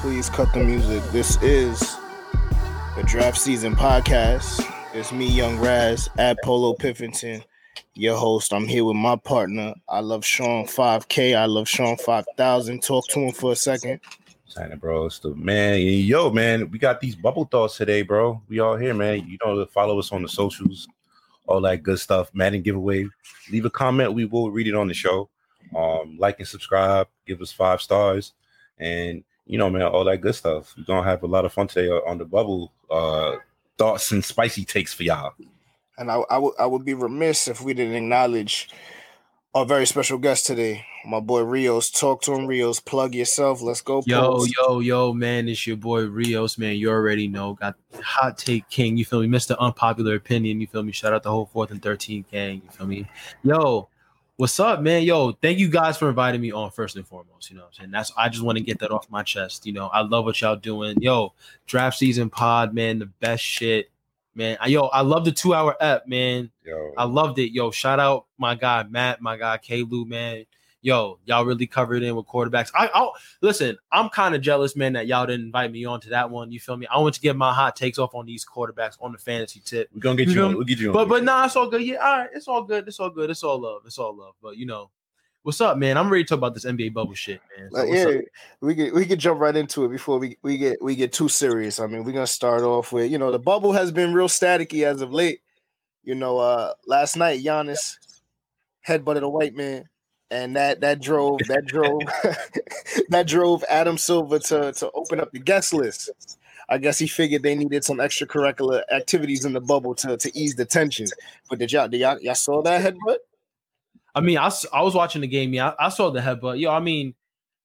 please, cut the music. This is the draft season podcast. It's me, Young Raz, at Polo Piffington, your host. I'm here with my partner. I love Sean 5K. I love Sean 5000. Talk to him for a second. Signing, bro. It's the man. Yo, man, we got these bubble thoughts today, bro. We all here, man. You know, follow us on the socials, all that good stuff. Madden giveaway. Leave a comment. We will read it on the show. Um, like and subscribe. Give us five stars, and you know, man, all that good stuff. We're gonna have a lot of fun today on the bubble. Uh, thoughts and spicy takes for y'all. And I, I would I would be remiss if we didn't acknowledge our very special guest today, my boy Rios. Talk to him, Rios. Plug yourself. Let's go. Yo, Post. yo, yo, man, it's your boy Rios, man. You already know. Got hot take king. You feel me? Mr. Unpopular Opinion. You feel me? Shout out the whole fourth and 13 gang. You feel me? Yo, what's up, man? Yo, thank you guys for inviting me on first and foremost. You know what I'm saying? That's I just want to get that off my chest. You know, I love what y'all doing. Yo, draft season pod, man, the best shit. Man, I, yo, I love the two hour app, man. Yo, I loved it. Yo, shout out my guy Matt, my guy K. Lou, man. Yo, y'all really covered in with quarterbacks. I, I listen. I'm kind of jealous, man, that y'all didn't invite me on to that one. You feel me? I want to get my hot takes off on these quarterbacks on the fantasy tip. we're gonna get You you. On, we'll get you. On. But but nah, it's all good. Yeah, all right, it's all good. It's all good. It's all love. It's all love. But you know, what's up, man? I'm ready to talk about this NBA bubble shit, man. So what's yeah, up? we could we could jump right into it before we, we get we get too serious. I mean, we're gonna start off with you know the bubble has been real staticky as of late. You know, uh last night Giannis headbutted a white man, and that that drove that drove that drove Adam Silver to to open up the guest list. I guess he figured they needed some extracurricular activities in the bubble to to ease the tension. But did y'all did y'all, y'all saw that headbutt? I mean, I, I was watching the game. Yeah, I, I saw the headbutt. Yo, I mean,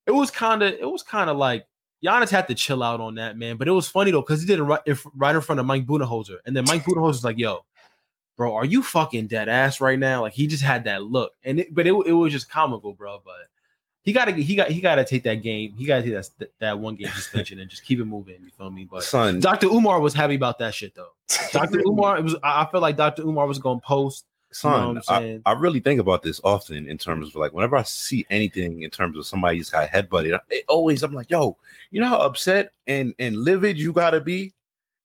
it was kind of it was kind of like Giannis had to chill out on that, man. But it was funny though because he did it right right in front of Mike Budenholzer, and then Mike Budenholzer was like, "Yo, bro, are you fucking dead ass right now?" Like he just had that look, and it, but it, it was just comical, bro. But he got to he got he got to take that game. He got to take that that one game suspension and just keep it moving. You feel me? But son, Dr. Umar was happy about that shit though. Dr. Umar, it was I felt like Dr. Umar was gonna post. You know son, I. I really think about this often in terms of like whenever I see anything in terms of somebody's got headbutted, it always I'm like, yo, you know how upset and and livid you gotta be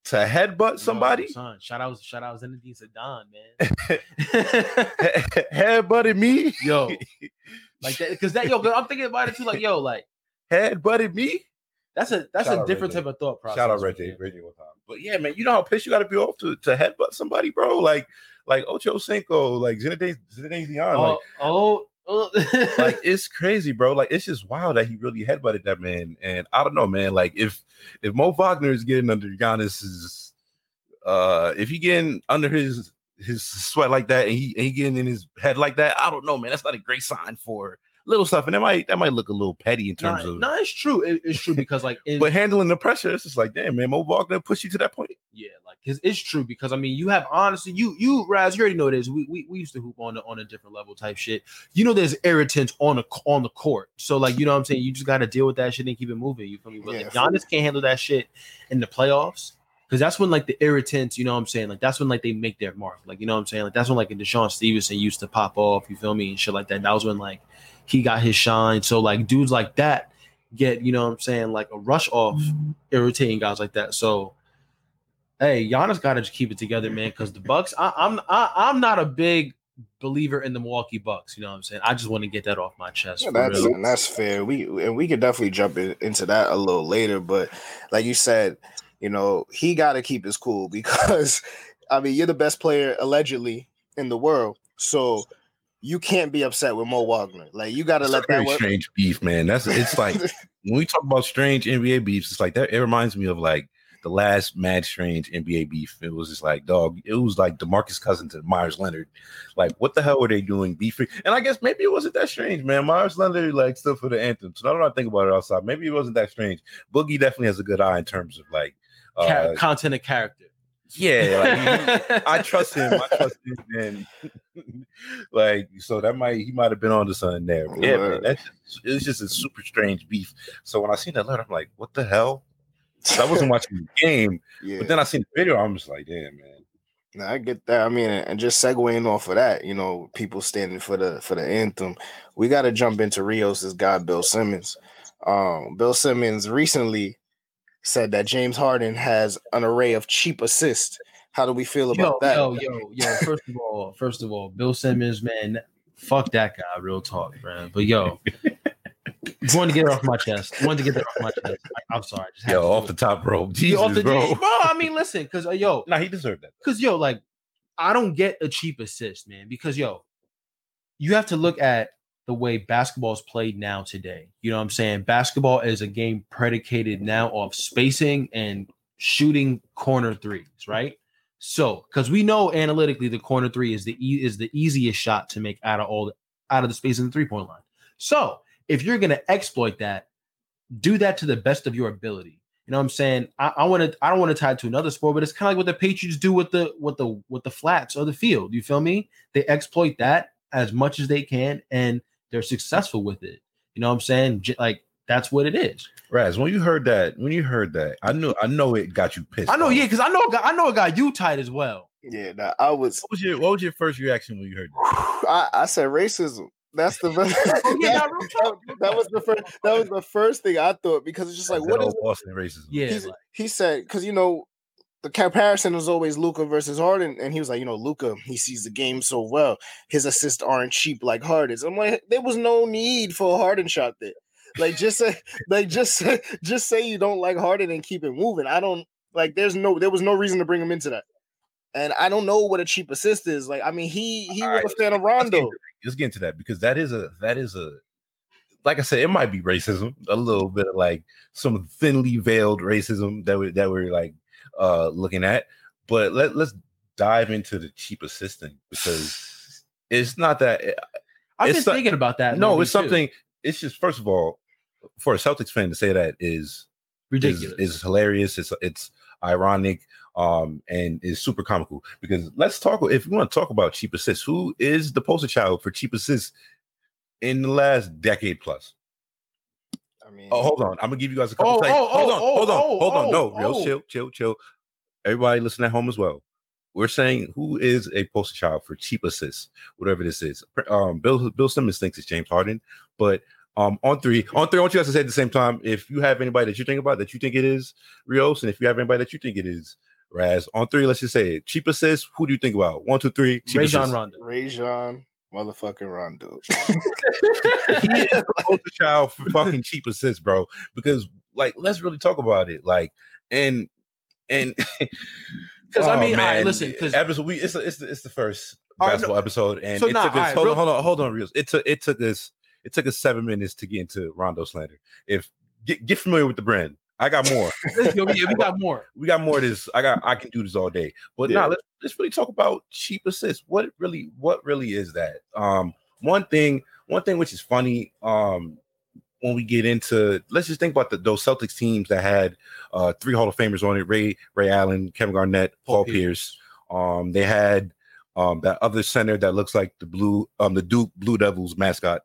to headbutt somebody? Yo, son, shout out, shout out Zinedine Zidane, man. headbutted me, yo, like that, because that, yo, I'm thinking about it too. Like, yo, like headbutted me. that's a that's Shout a different Red type of thought process. Shout out right Red Day, there. Red Day one time. But yeah, man, you know how pissed you gotta be off to, to headbutt somebody, bro. Like like Ocho Cinco, like Zinedine Zinedine Zidane, like Oh, oh, oh. Like it's crazy, bro. Like it's just wild that he really headbutted that man. And I don't know, man. Like if if Mo Wagner is getting under Giannis's, uh, if he getting under his his sweat like that, and he and he getting in his head like that, I don't know, man. That's not a great sign for little stuff, and that might that might look a little petty in terms no, of. no, it's true. It- it's true because like, in, But handling the pressure, it's just like, damn, man, Mo Wagner push you to that point. Yeah, like because it's true because I mean you have honestly you you Raz you already know this. We, we we used to hoop on on a different level type shit. You know there's irritants on the on the court. So like you know what I'm saying? You just got to deal with that shit and keep it moving you feel me? But Yeah, for- Giannis can't handle that shit in the playoffs because that's when like the irritants you know what I'm saying? Like that's when like they make their mark. Like you know what I'm saying? Like that's when like DeShawn Stevenson used to pop off you feel me and shit like that. That was when like he got his shine so like dudes like that get you know what I'm saying like a rush off mm-hmm. irritating guys like that so hey, Giannis got to just keep it together, man. Because the Bucks, I, I'm I, I'm not a big believer in the Milwaukee Bucks. You know what I'm saying? I just want to get that off my chest. Yeah, that's real. and that's fair. We and we could definitely jump in, into that a little later, but like you said, you know, he got to keep his cool because I mean, you're the best player allegedly in the world, so you can't be upset with Mo Wagner. Like you got to let a very that work. strange beef, man. That's it's like when we talk about strange NBA beefs, it's like that. It reminds me of like the last mad strange NBA beef. It was just like dog. It was like DeMarcus Cousins and Meyers Leonard. Like what the hell were they doing beefing? And I guess maybe it wasn't that strange, man. Meyers Leonard like still for the anthem. So now that I think about it outside, maybe it wasn't that strange. Boogie definitely has a good eye in terms of like, Ca- uh, content and character. yeah. Like, I trust him. I trust him, and like so that might he might have been on to something there. But yeah, man, that's just, it's just a super strange beef. So when I seen that letter, I'm like, what the hell? So I wasn't watching the game, yeah, but then I seen the video. I'm just like, damn, man. I get that. I mean, and just segueing off of that, you know, people standing for the for the anthem. We got to jump into Rios's guy, Bill Simmons. Um, Bill Simmons recently said that James Harden has an array of cheap assists. How do we feel about yo, that? yo, yo, yo. First of all, first of all, Bill Simmons, man, fuck that guy. Real talk, man. But yo, wanted to get it off my chest. Wanted to get that off my chest. I, am sorry. Just Yo, to off the top rope. Yo, Jesus, off the bro. bro. I mean, listen, because uh, yo, Nah, he deserved that. because yo, like, I don't get a cheap assist, man. Because yo, you have to look at the way basketball is played now today. You know what I'm saying? Basketball is a game predicated now off spacing and shooting corner threes, right? So, because we know analytically, the corner three is the e- is the easiest shot to make out of all out of the space in the three point line. So, if you're gonna exploit that, do that to the best of your ability. You know what I'm saying? I, I want to. I don't want to tie it to another sport, but it's kind of like what the Patriots do with the with the with the flats of the field. You feel me? They exploit that as much as they can, and they're successful with it. You know what I'm saying? Like that's what it is. Raz, when you heard that, when you heard that, I knew I know it got you pissed. I know, off. yeah, because I know, I know it got you tight as well. Yeah, nah, I was. What was your what was your first reaction when you heard that? I, I said racism. That's the. Oh, yeah, that, nah, real talk, real that was the first. That was the first thing I thought because it's just like, That what is old Boston racism? Yeah, like, he said because you know the comparison was always Luka versus Harden, and he was like, you know, Luka he sees the game so well. His assists aren't cheap like Harden's. I'm like, there was no need for a Harden shot there. Like just say, like just say, just say you don't like Harden and keep it moving. I don't like. There's no, there was no reason to bring him into that. And I don't know what a cheap assist is. Like, I mean, he he All was right, a fan of Let's get, Rondo. let's get into that because that is a that is a like I said, it might be racism, a little bit of like some thinly veiled racism that we that we're like uh looking at. But let let's dive into the cheap assisting because it's not that I've been so- thinking about that. no, lately, it's too. something. It's just first of all, for a Celtics fan to say that is is, ridiculous. is hilarious. It's it's ironic, um, and is super comical. Because let's talk. If we want to talk about cheap assists, who is the poster child for cheap assists in the last decade plus? I mean, Oh, hold on. I'm gonna give you guys a couple. Oh, seconds. oh, hold oh, on, oh, hold on, oh, hold on. No, oh, real oh. chill, chill, chill. Everybody listen at home as well. We're saying who is a poster child for cheap assists, whatever this is. Um, Bill Bill Simmons thinks it's James Harden, but um, on three, on three, I want you guys to say at the same time if you have anybody that you think about that you think it is Rios, and if you have anybody that you think it is Raz. On three, let's just say it. cheap assists. Who do you think about? One, two, three. Cheap Rajon assists. Rondo. Rajon motherfucking Rondo. he is the poster child for fucking cheap assists, bro. Because like, let's really talk about it. Like, and and Because I Oh, mean, all right, man, listen, because episode we it's it's the, it's the first All right, basketball episode, and So it nah, took us. all right, hold real- on, hold on, hold on, real. It took it took us it took us seven minutes to get into Rondo slander. If get get familiar with the brand, I got more. yo, we, we got more. we got more of this. I got I can do this all day. But Yeah. now let's let's really talk about cheap assists. What really what really is that? Um one thing one thing which is funny um when we get into let's just think about the, those Celtics teams that had uh three Hall of Famers on it, Ray Ray Allen, Kevin Garnett, Paul, Paul Pierce. Um they had um that other center that looks like the blue um the Duke Blue Devils mascot.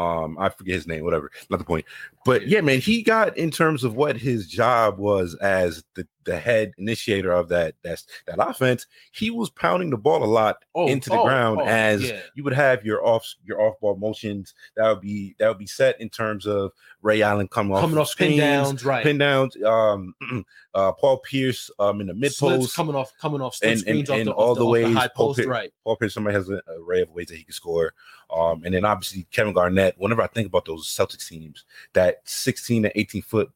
Um, I forget his name, whatever, not the point. But yeah, man, he got in terms of what his job was as the, the head initiator of that that's that offense. He was pounding the ball a lot Oh, into the oh, ground oh, as yeah. you would have your off your off ball motions that would be that would be set in terms of Ray Allen coming off coming of off pin downs, right? pin downs, um, uh, Paul Pierce um in the mid post. coming off, coming off and- screens and- off, the, all off the off ways Paul post, right? Paul Pierce, somebody has an array of ways that he can score. Um, and then obviously Kevin Garnett. Whenever I think about those Celtics teams, that 16 to 18 foot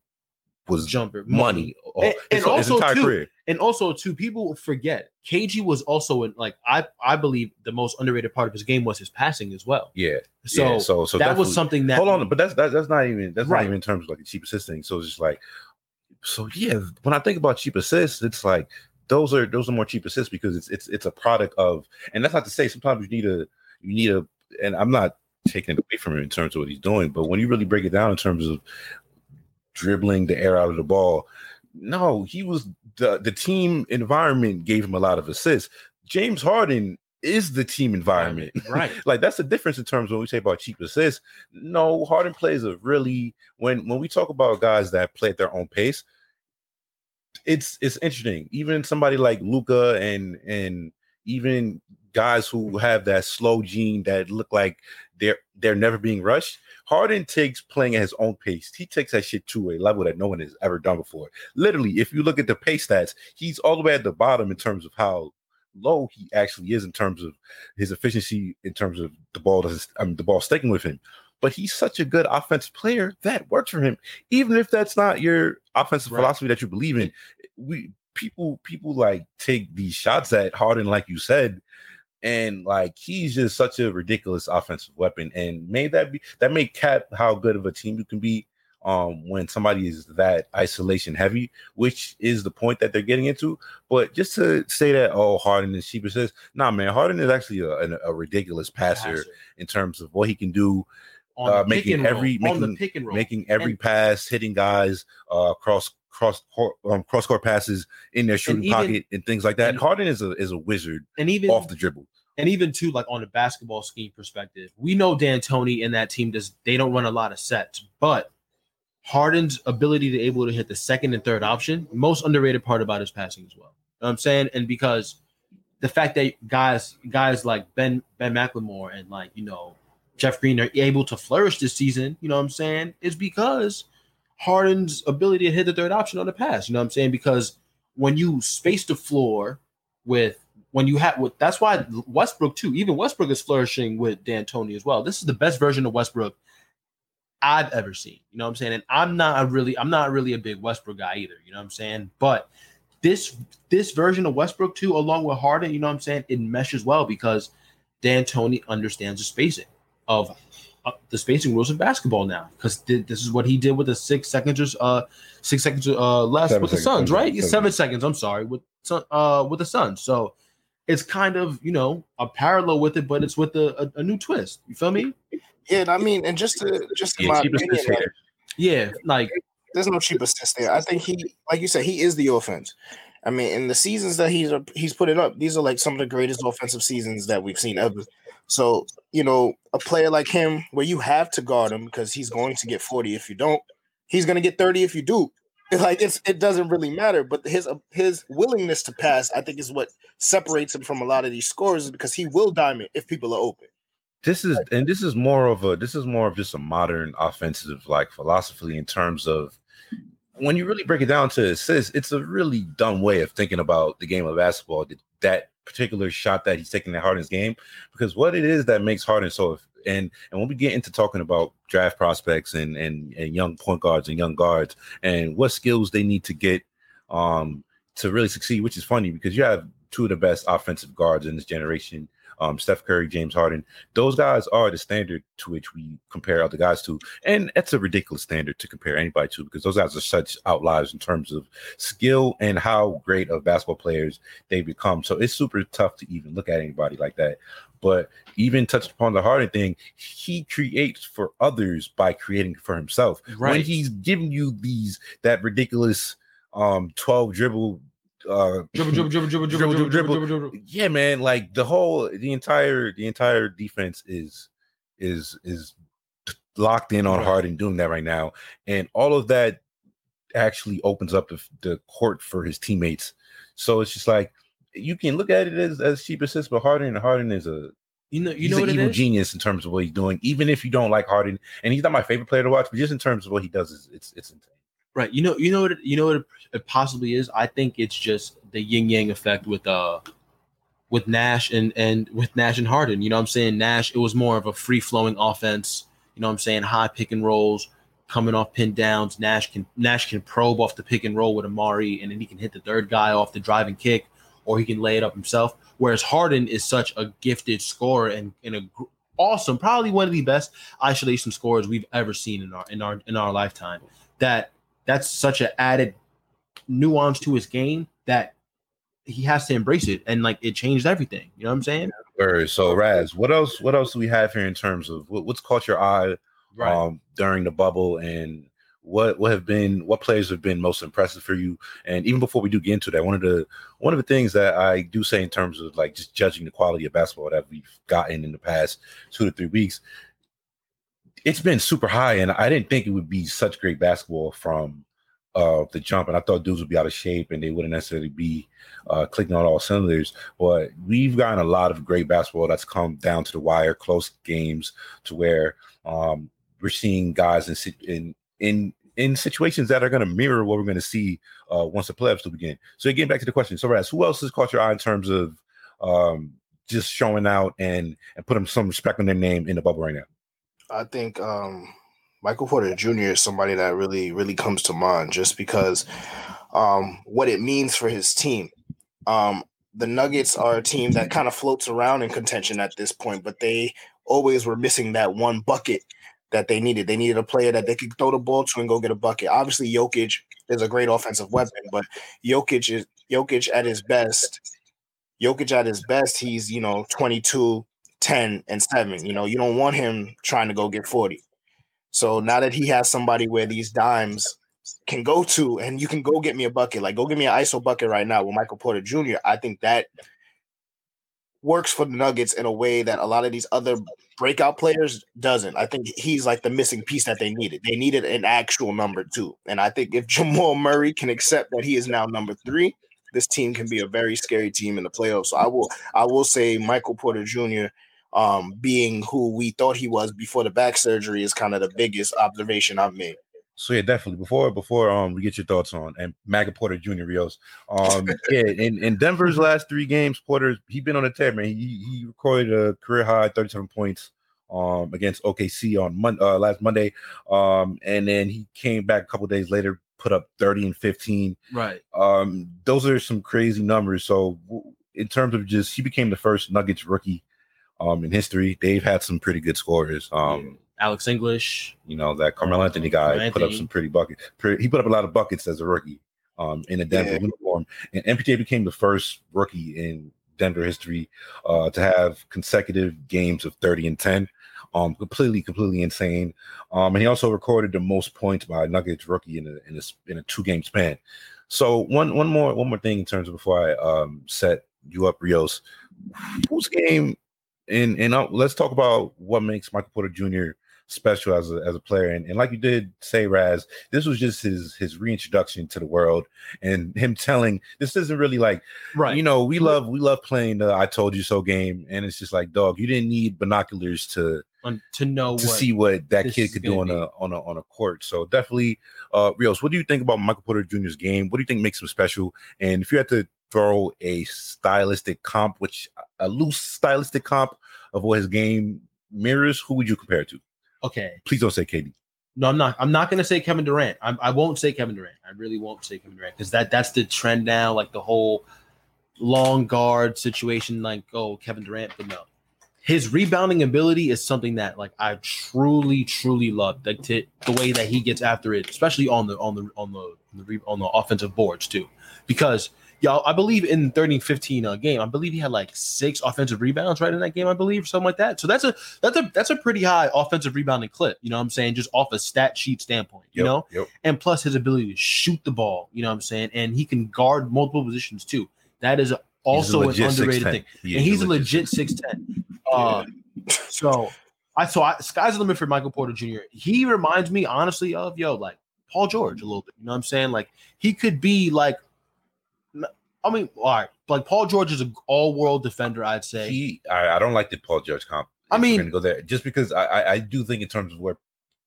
was Jumper, money. oh, And- and his, his also, entire too, career. And also, too, people forget KG was also in like I I believe the most underrated part of his game was his passing as well. Yeah. So, yeah. So so that was something that hold on, but that's that, that's not even that's Right. not even in terms of like the cheap assist thing. So it's just like so yeah, when I think about cheap assists, it's like those are those are more cheap assists because it's it's it's a product of and that's not to say sometimes you need a you need a and I'm not taking it away from him in terms of what he's doing, but when you really break it down in terms of dribbling the air out of the ball, no, he was the the team environment gave him a lot of assists. James Harden is the team environment. right? like that's the difference in terms of when we say about cheap assists. No, Harden plays a really when when we talk about guys that play at their own pace, it's it's interesting. Even somebody like Luka and and even guys who have that slow gene that look like they're they're never being rushed. Harden takes playing at his own pace. He takes that shit to a level that no one has ever done before. Literally, if you look at the pace stats, he's all the way at the bottom in terms of how low he actually is in terms of his efficiency, in terms of the ball doesn't, I mean, the ball sticking with him. But he's such a good offensive player that works for him, even if that's not your offensive Right. philosophy that you believe in. We people people like take these shots at Harden, like you said, and like he's just such a ridiculous offensive weapon. And may that be that may cap how good of a team you can be um when somebody is that isolation heavy, which is the point that they're getting into. But just to say that, oh, Harden is cheap says, nah, man, Harden is actually a, a, a ridiculous passer in terms of what he can do, on uh, making and roll, every- on the making- pick and roll. making every And- pass, hitting guys, uh, cross cross um, cross court passes in their shooting even- pocket and things like that. and- Harden is a is a wizard and even off the dribble. And even too like on a basketball scheme perspective, we know D'Antoni and that team does they don't run a lot of sets, but Harden's ability to able to hit the second and third option, most underrated part about his passing as well. You know I'm saying? And because the fact that guys guys like Ben Ben McLemore and like you know Jeff Green are able to flourish this season, you know what I'm saying, is because Harden's ability to hit the third option on the pass. You know what I'm saying? Because when you space the floor with when you have with that's why Westbrook too, even Westbrook is flourishing with D'Antoni as well. This is the best version of Westbrook I've ever seen. You know what I'm saying? And I'm not a really I'm not really a big Westbrook guy either. You know what I'm saying? But this this version of Westbrook too, along with Harden, you know what I'm saying? It meshes well because D'Antoni understands the spacing of uh, the spacing rules of basketball now because this is what he did with the six seconds or uh six seconds uh less Seven with the Suns, right? seconds, Seven seconds. I'm sorry with Sun- uh with the Suns. So it's kind of you know a parallel with it, but it's with a, a, a new twist. You feel me? Yeah, and I mean, and just to just Yeah, my opinion, like. Yeah, like there's no cheap assist there. I think he, like you said, he is the offense. I mean, in the seasons that he's he's putting up, these are like some of the greatest offensive seasons that we've seen ever. So you know, a player like him, where you have to guard him because he's going to get 40 if you don't, he's going to get 30 if you do. Like it's it doesn't really matter, but his uh, his willingness to pass, I think, is what separates him from a lot of these scores because he will diamond if people are open. this is and this is more of a this is more of just a modern offensive like philosophy in terms of when you really break it down to assists, it's a really dumb way of thinking about the game of basketball. That, that particular shot that he's taking at Harden's game, because what it is that makes Harden so and and when we get into talking about draft prospects and and and young point guards and young guards and what skills they need to get um to really succeed, which is funny because you have two of the best offensive guards in this generation um, Steph Curry, James Harden. Those guys are the standard to which we compare other guys to, and that's a ridiculous standard to compare anybody to because those guys are such outliers in terms of skill and how great of basketball players they become. So it's super tough to even look at anybody like that. But even touched upon the Harden thing, he creates for others by creating for himself. Right. When he's giving you these that ridiculous um 12 dribble uh dribble dribble dribble dribble dribble dribble dribble, yeah man like the whole the entire the entire defense is is is locked in on right. Harden doing that right now and all of that actually opens up the, the court for his teammates so it's just like you can look at it as as cheap assists but Harden Harden is a You know, you he's know an what it evil genius in terms of what he's doing even if you don't like Harden and he's not my favorite player to watch but just in terms of what he does is it's it's insane Right. You know, you know what it, you know what it possibly is. I think it's just the yin yang effect with uh with Nash and and with Nash and Harden. You know what I'm saying? Nash, it was more of a free flowing offense. You know what I'm saying? High pick and rolls, coming off pin downs. Nash can Nash can probe off the pick and roll with Amar'e, and then he can hit the third guy off the driving kick, or he can lay it up himself. Whereas Harden is such a gifted scorer and, and a gr- awesome, probably one of the best isolation scorers we've ever seen in our in our in our lifetime. That that's such an added nuance to his game that he has to embrace it and like it changed everything. You know what I'm saying? Word. So Raz, what else? What else do we have here in terms of what, what's caught your eye um, during the bubble, and what what have been what players have been most impressive for you? And even before we do get into that, one of the one of the things that I do say in terms of like just judging the quality of basketball that we've gotten in the past two to three weeks, it's been super high, and I didn't think it would be such great basketball from uh the jump, and I thought dudes would be out of shape and they wouldn't necessarily be uh clicking on all cylinders. But we've gotten a lot of great basketball that's come down to the wire, close games to where um we're seeing guys in in in in situations that are going to mirror what we're going to see uh, once the playoffs to begin. So getting back to the question, so Raz, who else has caught your eye in terms of um, just showing out and and putting some respect on their name in the bubble right now? I think um, Michael Porter Jr. is somebody that really, really comes to mind just because um, what it means for his team. Um, the Nuggets are a team that kind of floats around in contention at this point, but they always were missing that one bucket that they needed. They needed a player that they could throw the ball to and go get a bucket. Obviously, Jokic is a great offensive weapon, but Jokic is Jokic at his best. Jokic at his best, he's you know 22, 10, and 7. You know, you don't want him trying to go get 40. So now that he has somebody where these dimes can go to and you can go get me a bucket, like go get me an ISO bucket right now with Michael Porter Jr., I think that works for the Nuggets in a way that a lot of these other breakout players doesn't. I think he's like the missing piece that they needed. They needed an actual number two. And I think if Jamal Murray can accept that he is now number three, this team can be a very scary team in the playoffs. So I will I will say Michael Porter Jr. Um, being who we thought he was before the back surgery is kind of the biggest observation I've made. So yeah, definitely. Before before um we get your thoughts on and Maga Porter Jr. Rios. Um yeah, in, in Denver's last three games, Porter he been on a tear, man. He he recorded a career high 37 points um against OKC on Mon- uh, last Monday. Um and then he came back a couple days later, put up 30 and 15. Right. Um those are some crazy numbers. So in terms of just he became the first Nuggets rookie um in history. They've had some pretty good scorers. Um Alex English. You know that Carmelo Anthony guy Carmelo put up some pretty buckets. He put up a lot of buckets as a rookie um, in a Denver Yeah. uniform, and MPJ became the first rookie in Denver history uh, to have consecutive games of thirty and ten. Um, completely, completely insane. Um, and he also recorded the most points by a Nuggets rookie in a in a, in a two game span. So one one more one more thing in terms of before I um, set you up, Rios, whose game? And and uh, let's talk about what makes Michael Porter Jr special as a as a player. And, and like you did say, Raz, this was just his his reintroduction to the world and him telling this isn't really like Right. you know, we love we love playing the I told you so game. And it's just like, dog, you didn't need binoculars to on- to know to what see what that kid could do on be. a on a on a court. So definitely uh Rios, what do you think about Michael Porter Jr.'s game? What do you think makes him special? And if you had to throw a stylistic comp, which a loose stylistic comp of what his game mirrors, who would you compare it to? Okay. Please don't say KD. No, I'm not. I'm not going to say Kevin Durant. I, I won't say Kevin Durant. I really won't say Kevin Durant because that that's the trend now. Like the whole long guard situation. Like oh Kevin Durant, but no, his rebounding ability is something that like I truly truly love. Like to, the way that he gets after it, especially on the on the on the on the, re- on the offensive boards too, because. Y'all, I believe in 13-15 uh, game. I believe he had like six offensive rebounds right in that game. I believe or something like that. So that's a that's a that's a pretty high offensive rebounding clip. You know what I'm saying? Just off a stat sheet standpoint. You Yep, know, yep. and plus his ability to shoot the ball. You know what I'm saying? And he can guard multiple positions too. That is also an underrated 6'10". thing. He and he's a legit six ten. Uh, so I so I, sky's the limit for Michael Porter Jr. He reminds me honestly of yo like Paul George a little bit. You know what I'm saying? Like he could be like. I mean, all right, like Paul George is an all-world defender. I'd say. He, I, I don't like the Paul George comp. I mean- go there just because I, I, I do think in terms of where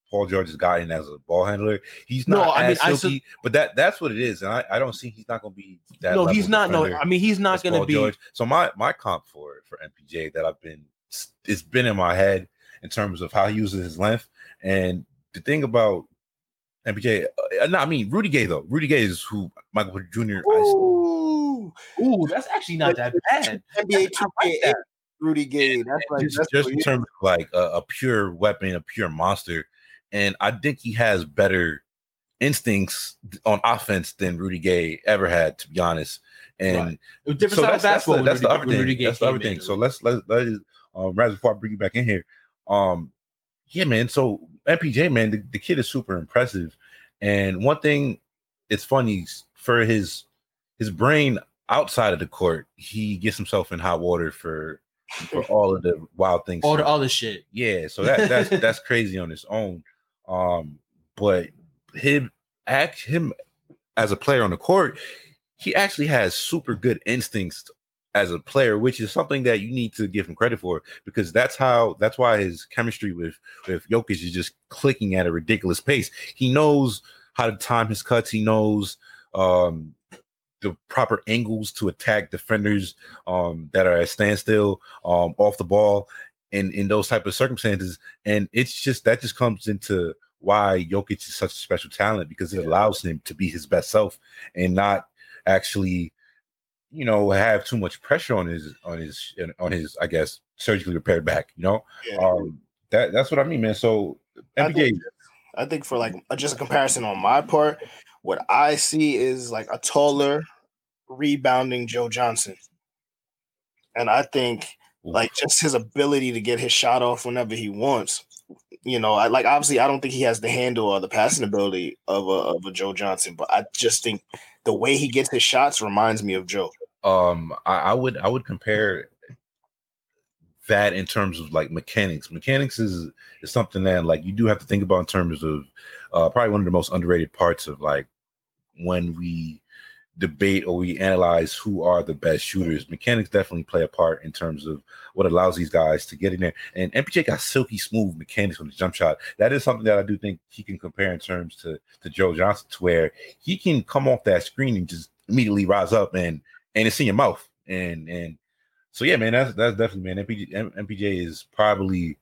Paul George has gotten as a ball handler, he's No, not I mean, as I silky, but that that's what it is, and I, I don't see he's not going to be that. no, he's not. No, I mean he's not going to be. George. So my my comp for for MPJ that I've been it's been in my head in terms of how he uses his length, and the thing about MPJ, uh, no, I mean Rudy Gay though. Rudy Gay is who Michael Jr. I, Ooh, Ooh, that's actually not that bad. NBA I like 2K, that. Rudy Gay. That's like just, that's just in terms of like a, a pure weapon, a pure monster. And I think he has better instincts on offense than Rudy Gay ever had, to be honest. And Right. Different so that's, that's, the, when that's the Rudy- other thing. Rudy Gay That's the other came in. thing. So let's let's let us um Raz before I bring you back in here. Um yeah, man. So MPJ, man, the, the kid is super impressive. And one thing it's funny for his his brain outside of the court, he gets himself in hot water for for all of the wild things. all he the other shit. yeah, so that that's that's crazy on its own. Um, but him act him as a player on the court, he actually has super good instincts as a player, which is something that you need to give him credit for because that's how that's why his chemistry with with Jokic is just clicking at a ridiculous pace. He knows how to time his cuts. He knows um, the proper angles to attack defenders um, that are at standstill um, off the ball in in those type of circumstances. And it's just that just comes into why Jokic is such a special talent because it allows him to be his best self and not actually you know have too much pressure on his on his on his I guess surgically repaired back. You know, Yeah. um, that that's what I mean, man. So I think, I think for like just a comparison on my part, what I see is like a taller, rebounding Joe Johnson, and I think like just his ability to get his shot off whenever he wants. You know, I like obviously I don't think he has the handle or the passing ability of a of a Joe Johnson, but I just think the way he gets his shots reminds me of Joe. um, I, I would I would compare that in terms of like mechanics. Mechanics is is something that like you do have to think about in terms of uh, probably one of the most underrated parts of like when we debate or we analyze who are the best shooters. Mechanics definitely play a part in terms of what allows these guys to get in there. And MPJ got silky smooth mechanics on the jump shot. That is something that I do think he can compare in terms to to Joe Johnson, to where he can come off that screen and just immediately rise up and and it's in your mouth. And and so yeah, man, that's that's definitely man. MPJ MPJ is probably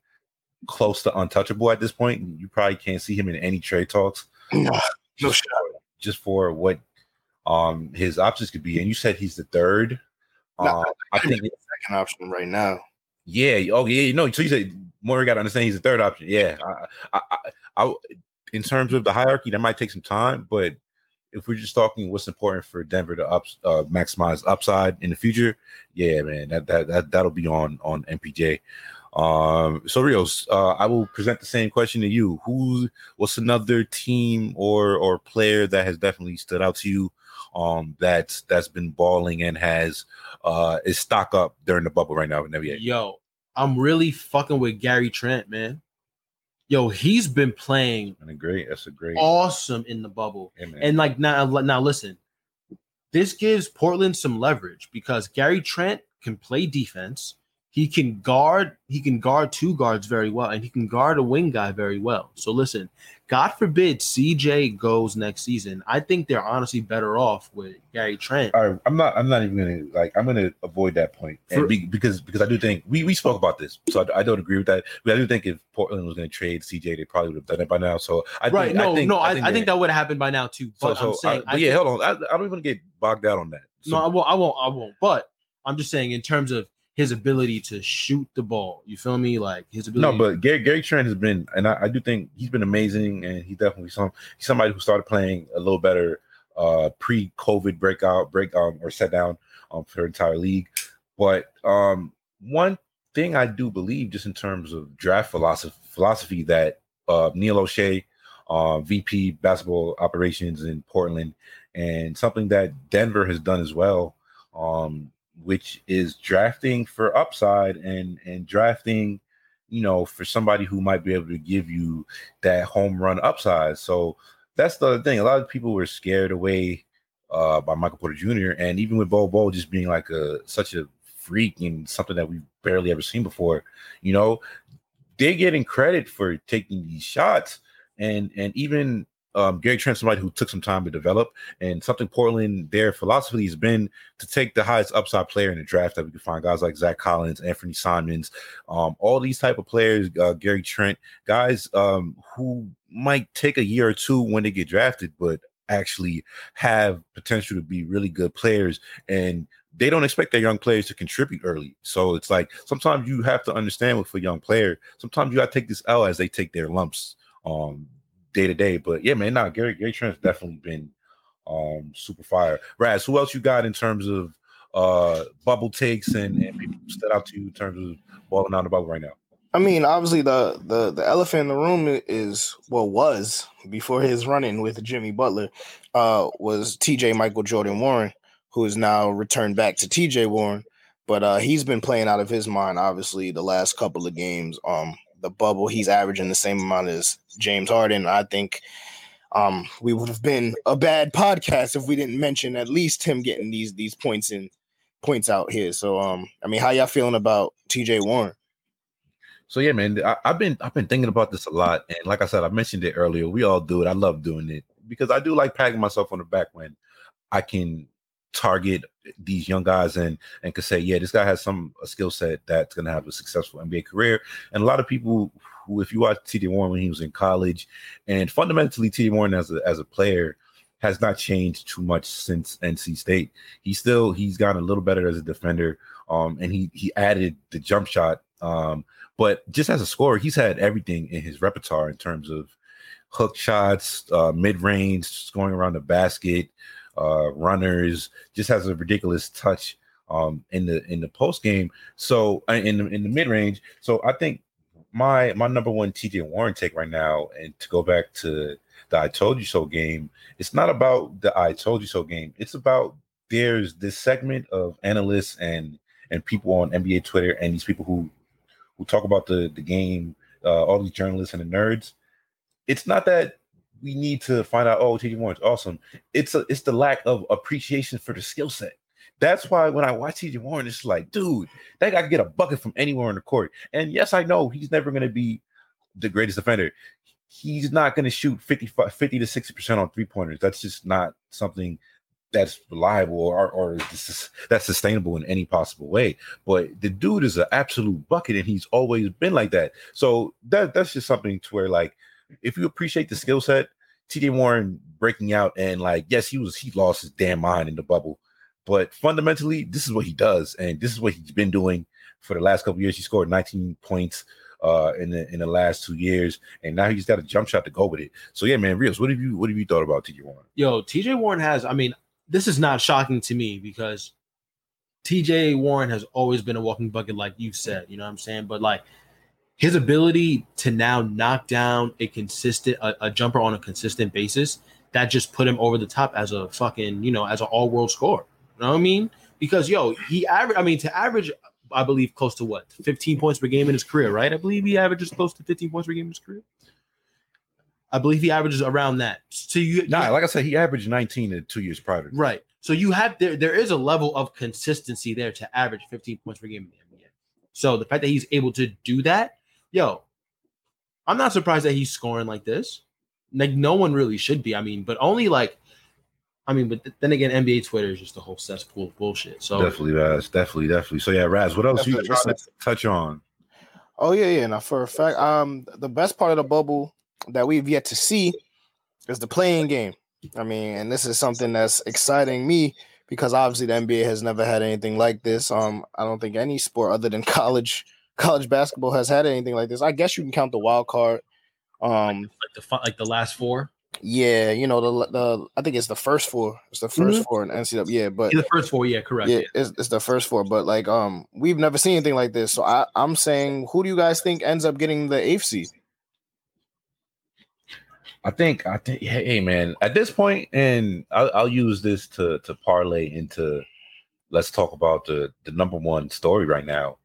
close to untouchable at this point. You probably can't see him in any trade talks No, no shot. Just for what um his options could be. And you said he's the third. No, Um, I think Second option right now. yeah. Oh yeah. No. So you said more got to understand he's the third option. Yeah. I, I, I, I, in terms of the hierarchy, that might take some time, but if we're just talking what's important for Denver to up, uh, maximize upside in the future, yeah, man, that that, that that'll be on on MPJ. Um, so Rios, uh, I will present the same question to you. Who, what's another team or or player that has definitely stood out to you? Um, that's that's been balling and has uh is stock up during the bubble right now in NBA. Yo, I'm really fucking with Gary Trent, man. Yo, he's been playing And a great, that's a great. awesome in the bubble. yeah. And like now, now listen, this gives Portland some leverage because Gary Trent can play defense. He can guard. He can guard two guards very well, and he can guard a wing guy very well. So listen, God forbid CJ goes next season. I think they're honestly better off with Gary Trent. All right, I'm not. I'm not even gonna like. I'm gonna avoid that point and For- be, because because I do think we we spoke about this, so I, I don't agree with that. But I do think if Portland was gonna trade CJ, they probably would have done it by now. So I right? think, no, I think, no, I, I think, they- that would have happened by now too. But so I'm saying, I, yeah, think- hold on. I, I don't even get bogged down on that. So, no, I won't. I won't. I won't. But I'm just saying, in terms of his ability to shoot the ball, you feel me? Like his ability. No, but Gary, Gary Trent has been, and I, I do think he's been amazing, and he definitely some he's somebody who started playing a little better uh pre-COVID breakout, break um, or set down um for the entire league. But um one thing I do believe, just in terms of draft philosophy, philosophy that uh Neil Olshey, uh, VP basketball operations in Portland, and something that Denver has done as well. Um, which is drafting for upside and and drafting you know for somebody who might be able to give you that home run upside. So that's the other thing. A lot of people were scared away uh by michael porter jr and even with Bol Bol just being like a such a freak and something that we've barely ever seen before you know they're getting credit for taking these shots. And and even um, Gary Trent, somebody who took some time to develop, and something Portland, their philosophy has been to take the highest upside player in the draft that we can find. Guys like Zach Collins, Anthony Simons, um, all these type of players, uh, Gary Trent, guys um, who might take a year or two when they get drafted, but actually have potential to be really good players. And they don't expect their young players to contribute early. So it's like sometimes you have to understand with a young player, sometimes you gotta take this L as they take their lumps. Um day to day. But yeah, man, nah, Gary Gary Trent's definitely been um super fire. Raz, who else you got in terms of uh bubble takes and, and people stood out to you in terms of balling out the bubble right now? I mean, obviously the the the elephant in the room is well was before his running with Jimmy Butler, uh, was T.J. Michael Jordan Warren, who is now returned back to T.J. Warren, but uh, he's been playing out of his mind. Obviously, the last couple of games, um, the bubble, he's averaging the same amount as James Harden. I think um, we would have been a bad podcast if we didn't mention at least him getting these these points in points out here. So um, I mean, how y'all feeling about TJ Warren? So yeah, man, I, have been I've been thinking about this a lot, and like I said, I mentioned it earlier. We all do it. I love doing it because I do like patting myself on the back when I can target these young guys and and can say, yeah, this guy has some a skill set that's going to have a successful NBA career. And a lot of people who, if you watch T.J. Warren when he was in college, and fundamentally T.J. Warren as a as a player has not changed too much since NC State. He's still he's gotten a little better as a defender, um, and he he added the jump shot. Um, but just as a scorer, he's had everything in his repertoire in terms of hook shots, uh, mid range, scoring around the basket, uh, runners. Just has a ridiculous touch um, in the in the post game. So uh, in the, in the mid range. So I think my my number one TJ Warren take right now, and to go back to the I told you so game, it's not about the I told you so game. It's about there's this segment of analysts and and people on NBA Twitter and these people who who talk about the the game, uh, all these journalists and the nerds. It's not that we need to find out. Oh, TJ Warren's awesome. It's a, it's the lack of appreciation for the skill set. That's why when I watch TJ Warren, it's like, dude, that guy can get a bucket from anywhere on the court. And yes, I know he's never going to be the greatest defender. He's not going to shoot 50, 50 to 60% on three pointers. That's just not something that's reliable or, or that's sustainable in any possible way. But the dude is an absolute bucket, and he's always been like that. So that that's just something to where like if you appreciate the skill set, TJ Warren breaking out and like yes, he was he lost his damn mind in the bubble, but fundamentally this is what he does, and this is what he's been doing for the last couple years. He scored 19 points uh in the in the last two years, and now he's got a jump shot to go with it. So yeah, man, Rios, what have you what have you thought about TJ Warren? Yo, TJ Warren has, I mean, this is not shocking to me because TJ Warren has always been a walking bucket, like you said, you know what I'm saying? But like his ability to now knock down a consistent a, a, jumper on a consistent basis, that just put him over the top as a fucking, you know, as an all-world scorer. You know what I mean? Because yo, he average I mean to average I believe close to what 15 points per game in his career, right? I believe he averages close to 15 points per game in his career. I believe he averages around that. So you, nah, like I said, he averaged 19 in two years prior. Right. So you have there there is a level of consistency there to average 15 points per game in the NBA. So the fact that he's able to do that, yo, I'm not surprised that he's scoring like this. Like no one really should be. I mean, but only like I mean, but then again, NBA Twitter is just a whole cesspool of bullshit. So definitely, Raz, definitely, definitely. So yeah, Raz, what else you trying to touch on? Oh yeah, yeah. Now for a fact, um, the best part of the bubble that we've yet to see is the play-in game. I mean, and this is something that's exciting me because obviously the NBA has never had anything like this. Um, I don't think any sport other than college college basketball has had anything like this. I guess you can count the wild card. Um, like the like the last four. Yeah, you know the the I think it's the first four. It's the 1st mm-hmm. four in NCAA. Yeah, but yeah, the first four. Yeah, correct. Yeah, yeah. It's, it's, the first four. But like, um, we've never seen anything like this. So I I'm saying, who do you guys think ends up getting the eighth seed? I think I think hey man, at this point, and I'll, I'll use this to to parlay into let's talk about the the number one story right now.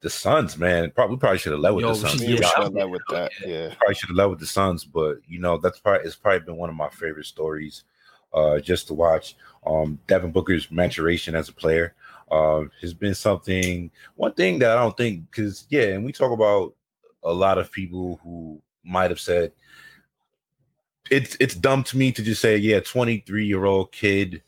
The Suns, man. Probably probably should have led with Yo, the Suns. Yeah, should have led with that. Yeah, probably should have led with the Suns, but you know that's probably it's probably been one of my favorite stories, uh, just to watch. Um, Devin Booker's maturation as a player, uh, has been something. One thing that I don't think, because yeah, and we talk about a lot of people who might have said it's it's dumb to me to just say, yeah, 23 year old kid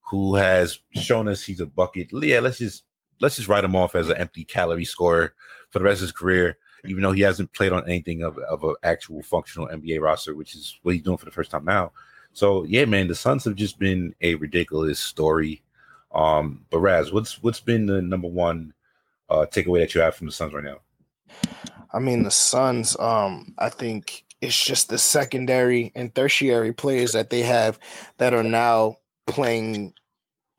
who has shown us he's a bucket. Yeah, let's just let's just write him off as an empty calorie scorer for the rest of his career, even though he hasn't played on anything of, of an actual functional NBA roster, which is what he's doing for the first time now. So yeah, man, the Suns have just been a ridiculous story. Um, but Raz, what's what's been the number one uh takeaway that you have from the Suns right now? I mean, the Suns, um, I think it's just the secondary and tertiary players that they have that are now playing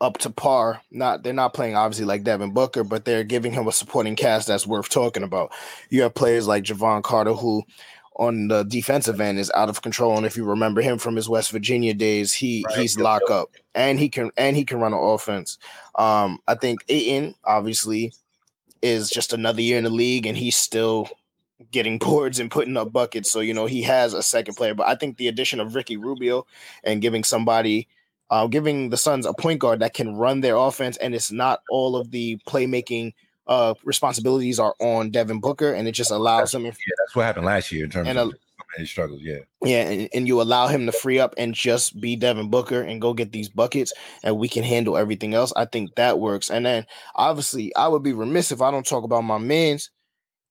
up to par. Not they're not playing obviously like Devin Booker, but they're giving him a supporting cast that's worth talking about. You have players like Jevon Carter who on the defensive end is out of control. And if you remember him from his West Virginia days, he right. he's lock up and he can and he can run an offense. Um, I think Ayton obviously is just another year in the league and he's still getting boards and putting up buckets. So, you know, he has a second player. But I think the addition of Ricky Rubio and giving somebody uh, giving the Suns a point guard that can run their offense, and it's not all of the playmaking uh, responsibilities are on Devin Booker, and it just allows him. Yeah, that's what happened last year in terms And of his struggles. Yeah, Yeah, and, and you allow him to free up and just be Devin Booker and go get these buckets, and we can handle everything else. I think that works. And then obviously, I would be remiss if I don't talk about my man's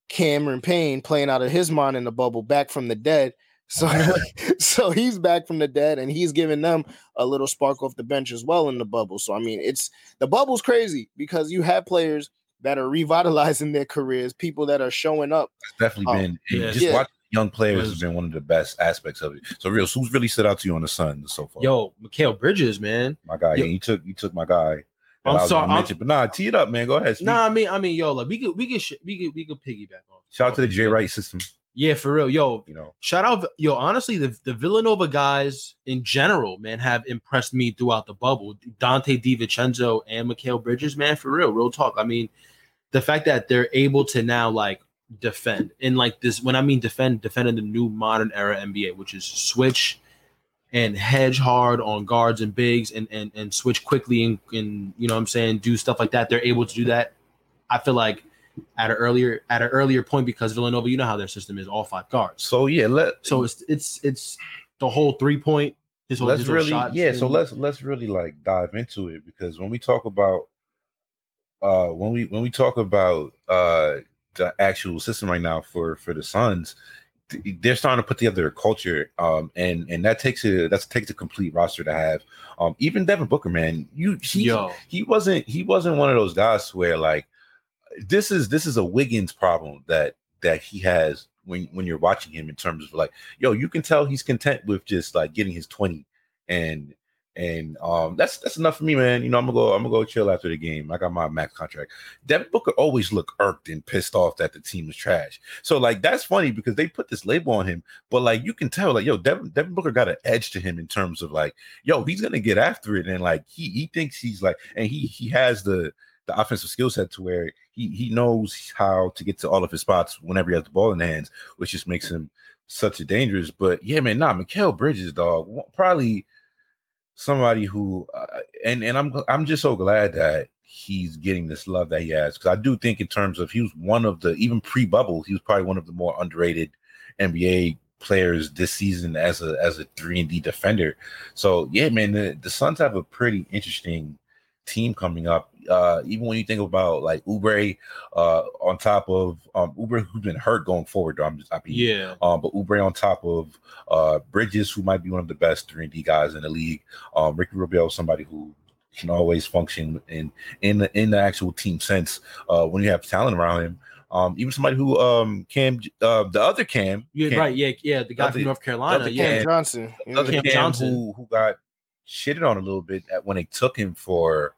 Cameron Payne playing out of his mind in the bubble, back from the dead. So, so he's back from the dead, and he's giving them a little spark off the bench as well in the bubble. So, I mean, it's the bubble's crazy because you have players that are revitalizing their careers, people that are showing up. it's definitely Oh, been yeah. just Yeah. watching young players has been one of the best aspects of it. So, real, who's really stood out to you on the Sun so far? Yo, Mikal Bridges, man. my guy, yo- yeah, you took you took my guy. that I'm I was sorry, I'm- but nah, tee it up, man. Go ahead. speak. Nah, I mean, I mean, yo, like we could, we could, sh- we could, we could piggyback on. Shout out to the Jay Wright system. Yeah, for real, yo. You know, Shout out, yo. Honestly, the the Villanova guys in general, man, have impressed me throughout the bubble. Donte DiVincenzo and Mikal Bridges, man, for real, real talk. I mean, the fact that they're able to now like defend and like this, when I mean defend, defend in the new modern era NBA, which is switch and hedge hard on guards and bigs and and and switch quickly and, and you know what I'm saying do stuff like that. They're able to do that. I feel like at an earlier at an earlier point because Villanova, you know how their system is all five guards. so yeah, let So it's it's it's the whole three point. His whole, let's really yeah. So let's let's really like dive into it because when we talk about uh when we when we talk about uh the actual system right now for for the Suns, they're starting to put together a culture, um, and and that takes a that takes a complete roster to have. Um, even Devin Booker, man, you he, yo he wasn't he wasn't one of those guys where like this is this is a Wiggins problem that that he has when when you're watching him in terms of like yo you can tell he's content with just like getting his 20 and and um that's that's enough for me man. You know i'm gonna go i'm gonna go chill after the game. I got my max contract. Devin booker always look irked and pissed off that the team was trash. So like that's funny because they put this label on him but like you can tell like yo devin, devin booker got an edge to him in terms of like yo he's gonna get after it and like he he thinks he's like and he he has the the offensive skill set to where he he knows how to get to all of his spots whenever he has the ball in the hands, which just makes him such a dangerous. But yeah, man, nah, Mikal Bridges, dog, probably somebody who, uh, and and I'm I'm just so glad that he's getting this love that he has because I do think in terms of he was one of the even pre bubble he was probably one of the more underrated NBA players this season as a as a three and D defender. So yeah, man, the, the Suns have a pretty interesting team coming up. Uh, even when you think about like Oubre, uh, on top of um Oubre who's been hurt going forward. I'm just I mean, yeah um, but Oubre on top of uh Bridges, who might be one of the best three and D guys in the league. Um, Ricky Rubio, somebody who can always function in in the in the actual team sense. Uh, when you have talent around him. Um, even somebody who um Cam, uh, the other Cam, yeah Cam, right yeah yeah the guy Other- from North Carolina other yeah Cam Cam- Johnson. the other Cam Cam, Johnson. who who got shitted on a little bit at when they took him for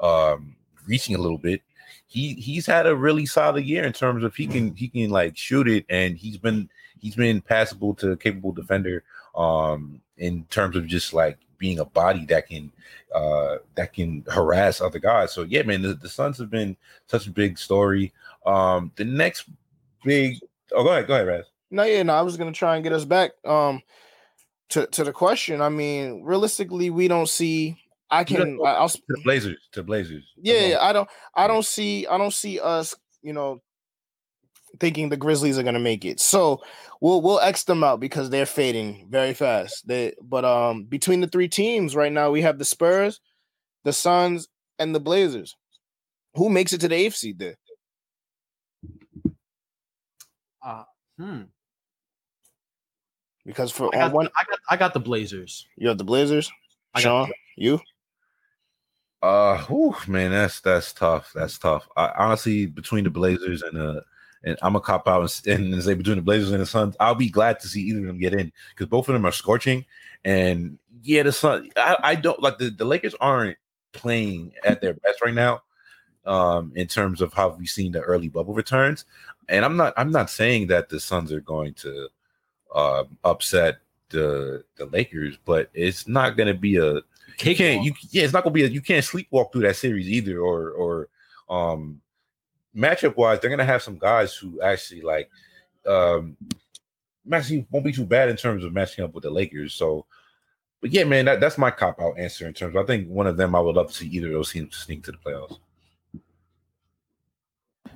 um reaching a little bit. He he's had a really solid year in terms of he can he can like shoot it and he's been he's been passable to capable defender um in terms of just like being a body that can uh that can harass other guys. So yeah, man, the, the Suns have been such a big story. Um the next big oh go ahead, go ahead, Raz. No, yeah, no, I was gonna try and get us back um to to the question. I mean, realistically, we don't see. I can. don't- I, I'll. To the Blazers, to the Blazers. Yeah, yeah, I don't. I don't see. I don't see us. You know, thinking the Grizzlies are gonna make it. So we'll we'll X them out because they're fading very fast. They but um between the three teams right now, we have the Spurs, the Suns, and the Blazers. Who makes it to the eighth seed there? hmm. Because for I, got, one, I got I got the Blazers you have the Blazers. I got Sean, you. Uh, whew, man, that's that's tough. That's tough. I, honestly, between the Blazers and uh, and I'm a cop out and, s- and say between the Blazers and the Suns, I'll be glad to see either of them get in because both of them are scorching. And yeah, the Sun, I, I don't like the, the Lakers aren't playing at their best right now. Um, in terms of how we've seen the early bubble returns, and I'm not I'm not saying that the Suns are going to uh, upset the the Lakers, but it's not going to be a you can't you yeah it's not gonna be a, you can't sleepwalk through that series either or or um matchup wise they're gonna have some guys who actually like um actually won't be too bad in terms of matching up with the Lakers so but yeah, man, that, that's my cop out answer in terms. Of, I think one of them I would love to see either of those teams sneak to the playoffs.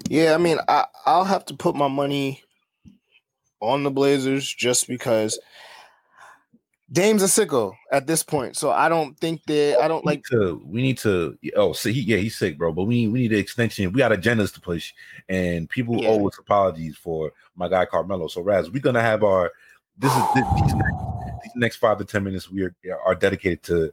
Yeah, I mean, I I'll have to put my money on the Blazers just because Dame's a sicko at this point. So I don't think that I don't We like to. We need to. Oh, so he, yeah, he's sick, bro. But we we need an extension. We got agendas to push, and people Yeah. owe us apologies for my guy Carmelo. So Raz, we're gonna have our this is this, these, next, these next five to ten minutes. We are are dedicated to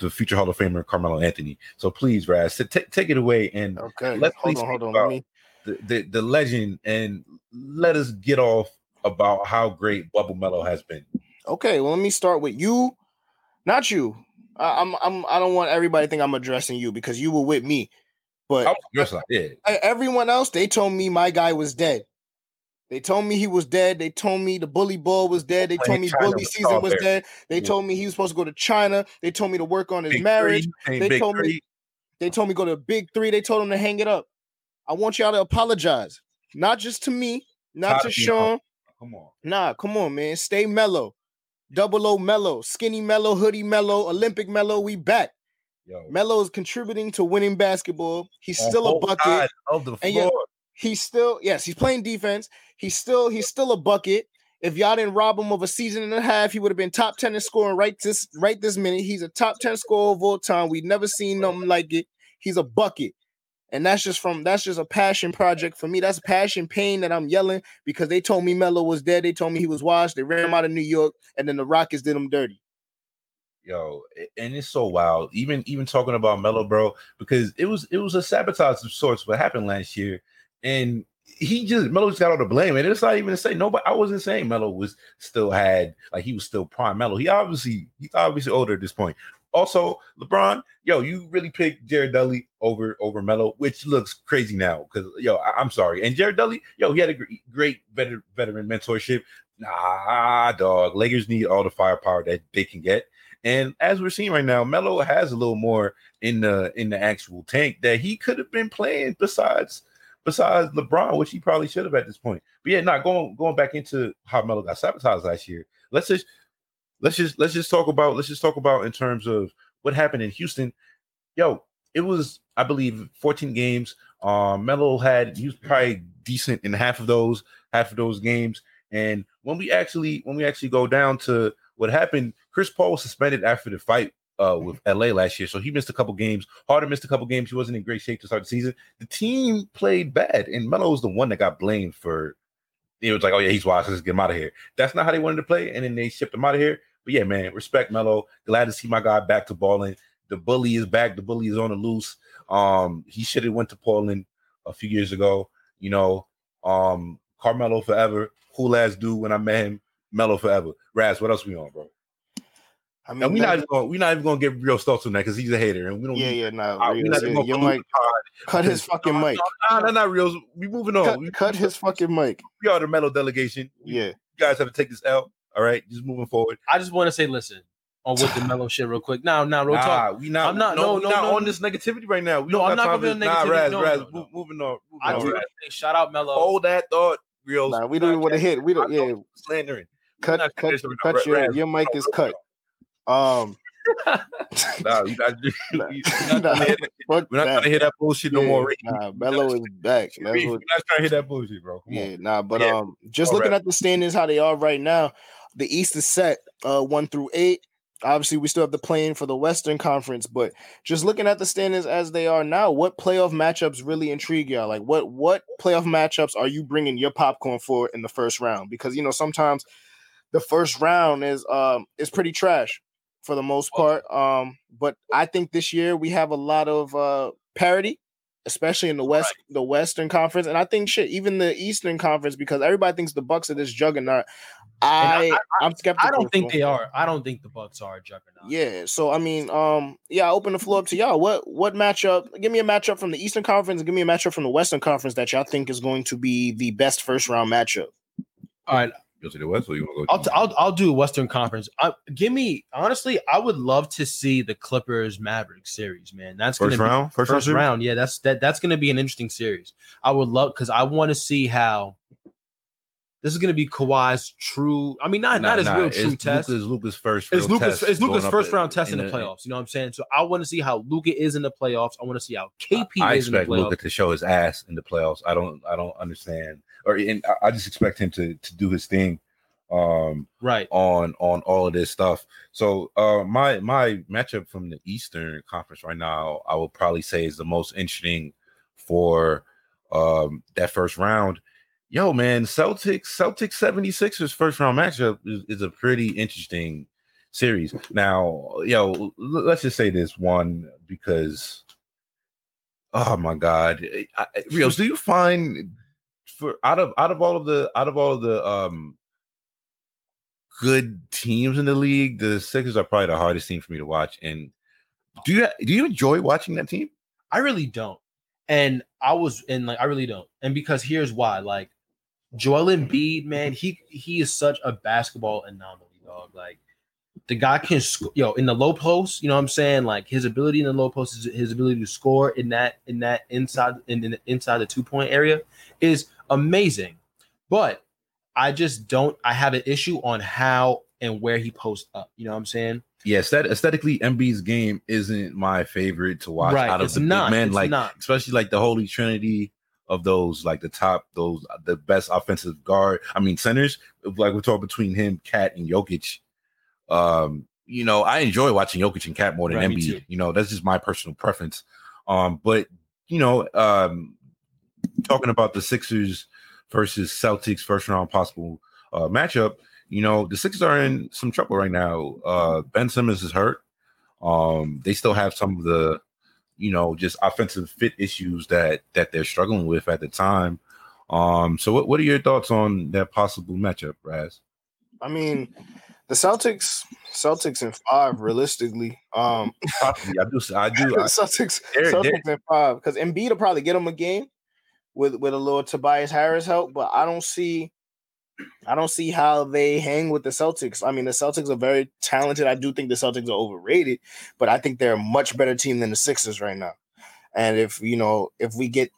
the future Hall of Famer Carmelo Anthony. So please, Raz, t- take take it away and okay. Let's hold please on, hold on. about- Let me the, the the legend and let us get off about how great Bubble Melo has been. Okay, well, let me start with you, not you. I, I'm, I'm, I don't want everybody to think I'm addressing you because you were with me, but I was like, yeah, e- everyone else, they told me my guy was dead. They told me he was dead. They told me the bully ball was dead. They told me China bully with season was Strawberry. dead. They Yeah. told me he was supposed to go to China. They told me to work on his Big marriage. three, They told me- They told me go to big three. They told him to hang it up. I want y'all to apologize, not just to me, not to Sean. Come on. Nah, come on, man. Stay mellow. Double O mellow, skinny mellow, hoodie mellow, Olympic mellow. We back. Yo, Mellow is contributing to winning basketball. He's on still a bucket. of the And yeah. He's still yes. He's playing defense. He's still he's still a bucket. If y'all didn't rob him of a season and a half, he would have been top ten in scoring right this right this minute. He's a top ten scorer of all time. We've never seen nothing like it. He's a bucket. And that's just from that's just a passion project for me. That's passion pain that I'm yelling because they told me Melo was dead. They told me he was washed. They ran him out of New York, and then the Rockets did him dirty. Yo, and it's so wild. Even even talking about Melo, bro, because it was it was a sabotage of sorts what happened last year, and he just Melo just got all the blame, and it's not even to say nobody. I wasn't saying Melo was still had like he was still prime Melo. He obviously he's obviously older at this point. Also, LeBron, yo, you really picked Jared Dudley over over Melo, which looks crazy now because yo, I, am sorry. And Jared Dudley, yo, he had a great, great veteran, veteran mentorship. Nah, dog. Lakers need all the firepower that they can get. And as we're seeing right now, Melo has a little more in the in the actual tank that he could have been playing besides besides LeBron, which he probably should have at this point. But yeah, not going going back into how Melo got sabotaged last year. Let's just let's just let's just talk about let's just talk about in terms of what happened in Houston. Yo, it was I believe 14 games. Um, Melo had he was probably decent in half of those half of those games. And when we actually when we actually go down to what happened, Chris Paul was suspended after the fight uh, with LA last year, so he missed a couple games. Harden missed a couple games. He wasn't in great shape to start the season. The team played bad, and Melo was the one that got blamed for. It was like, oh yeah, he's washed. Let's get him out of here. That's not how they wanted to play, and then they shipped him out of here. But yeah, man, respect Melo. Glad to see my guy back to balling. The bully is back. The bully is on the loose. Um, he should have went to Portland a few years ago. You know, um, Carmelo forever. Cool ass dude when I met him. Mellow forever. Raz, what else we on, bro? I mean, And we that- not even going. We not even gonna get real stuff on that because he's a hater, and we don't. yeah, yeah, no, Uh, we not even gonna mic, cut his fucking mic. Nah, nah, not real. We moving on. Cut, we, cut his fucking mic. we are the metal delegation. Yeah. You guys have to take this out. All right, just moving forward. I just want to say, listen, on with the mellow shit real quick. Now, now, real talk. We not. I'm not- No, no, no, not no, on this negativity right now. We No, I'm not time gonna for be this. on Nah, negativity. Raz, No, Raz, no, no. move- moving on. Moving I on, just Raz. say, shout out Melo. Hold that thought, real. Nah, we don't even want to hit. We don't. Yeah, slandering. cut, not cut, serious right now. cut your Raz, your mic is cut. Um, Nah, we not, we Nah. not trying to hear that- fuck we're not trying to hear that bullshit no more. Rick. Nah, Bello is back. That's We're what, not trying to hear that bullshit, bro. Come yeah, on. nah, but Yeah. um, just All looking right. at the standings, how they are right now, the East is set, uh, one through eight. Obviously, we still have the play-in for the Western Conference, but just looking at the standings as they are now, what playoff matchups really intrigue y'all? Like, what what playoff matchups are you bringing your popcorn for in the first round? Because you know sometimes the first round is um is pretty trash for the most part. Um, but I think this year we have a lot of uh parity, especially in the West, the Western Conference, and I think shit, even the Eastern Conference, because everybody thinks the Bucks are this juggernaut. I, I am skeptical. I don't think they are. I don't think the Bucks are a juggernaut. Yeah, so I mean, um, yeah, I open the floor up to y'all. What what matchup? Give me a matchup from the Eastern Conference and give me a matchup from the Western Conference that y'all think is going to be the best first round matchup. All right, Go to the West, or you want to I'll, go? t- I'll I'll do Western Conference. I, give me honestly, I would love to see the Clippers Mavericks series, man. That's first gonna round. be First, first round. round. Yeah, that's that. That's gonna be an interesting series. I would love because I want to see how this is gonna be Kawhi's true. I mean, not Nah, not his nah, real it's true test. Luka's, Luka's first. It's real Luka's. test It's Luka's first round test in, the a- playoffs. You know what I'm saying? So I want to see how Luka is in the playoffs. I want to see how KP I is in the expect playoffs. Luka to show his ass in the playoffs. I don't. I don't understand, or and I- just expect him to to do his thing. Um, Right. on on all of this stuff. So uh my my matchup from the Eastern Conference right now, I would probably say is the most interesting for um that first round. Yo, man, Celtics, Celtics 76ers first round matchup is, is a pretty interesting series. Now, yo, let's just say this one because oh my god. I, I- Rios, do you find for out of out of all of the out of all of the um good teams in the league. The Sixers are probably the hardest team for me to watch. And do you do you enjoy watching that team? I really don't. And I was and like I really don't. And because here's why. Like Joel Embiid, man, he he is such a basketball anomaly, dog. Like the guy can sc- yo in the low post, you know what I'm saying? Like his ability in the low post is his ability to score in that in that inside in, in the, inside the two point area is amazing. But I just don't I have an issue on how and where he posts up. You know what I'm saying? Yeah, aesthet- aesthetically, Embiid's game isn't my favorite to watch right. out of it's the not. big men. Like not. especially like the holy trinity of those, like the top, those the best offensive guard. I mean centers. Like we're talking between him, KAT, and Jokic. Um, you know, I enjoy watching Jokic and KAT more than Right. Embiid. You know, that's just my personal preference. Um, but you know, um, talking about the Sixers versus Celtics first round possible uh, matchup, you know, the Sixers are in some trouble right now. Uh, ben Simmons is hurt. Um, they still have some of the, you know, just offensive fit issues that that they're struggling with at the time. Um, so what, what are your thoughts on that possible matchup, Raz? I mean, the Celtics, Celtics in five, realistically. Um, I do, I do. I, Celtics, they're- they're- Celtics in five because Embiid will probably get them a game with with a little Tobias Harris help, but I don't see, I don't see how they hang with the Celtics. I mean, the Celtics are very talented. I do think the Celtics are overrated, but I think they're a much better team than the Sixers right now. And if you know, if we get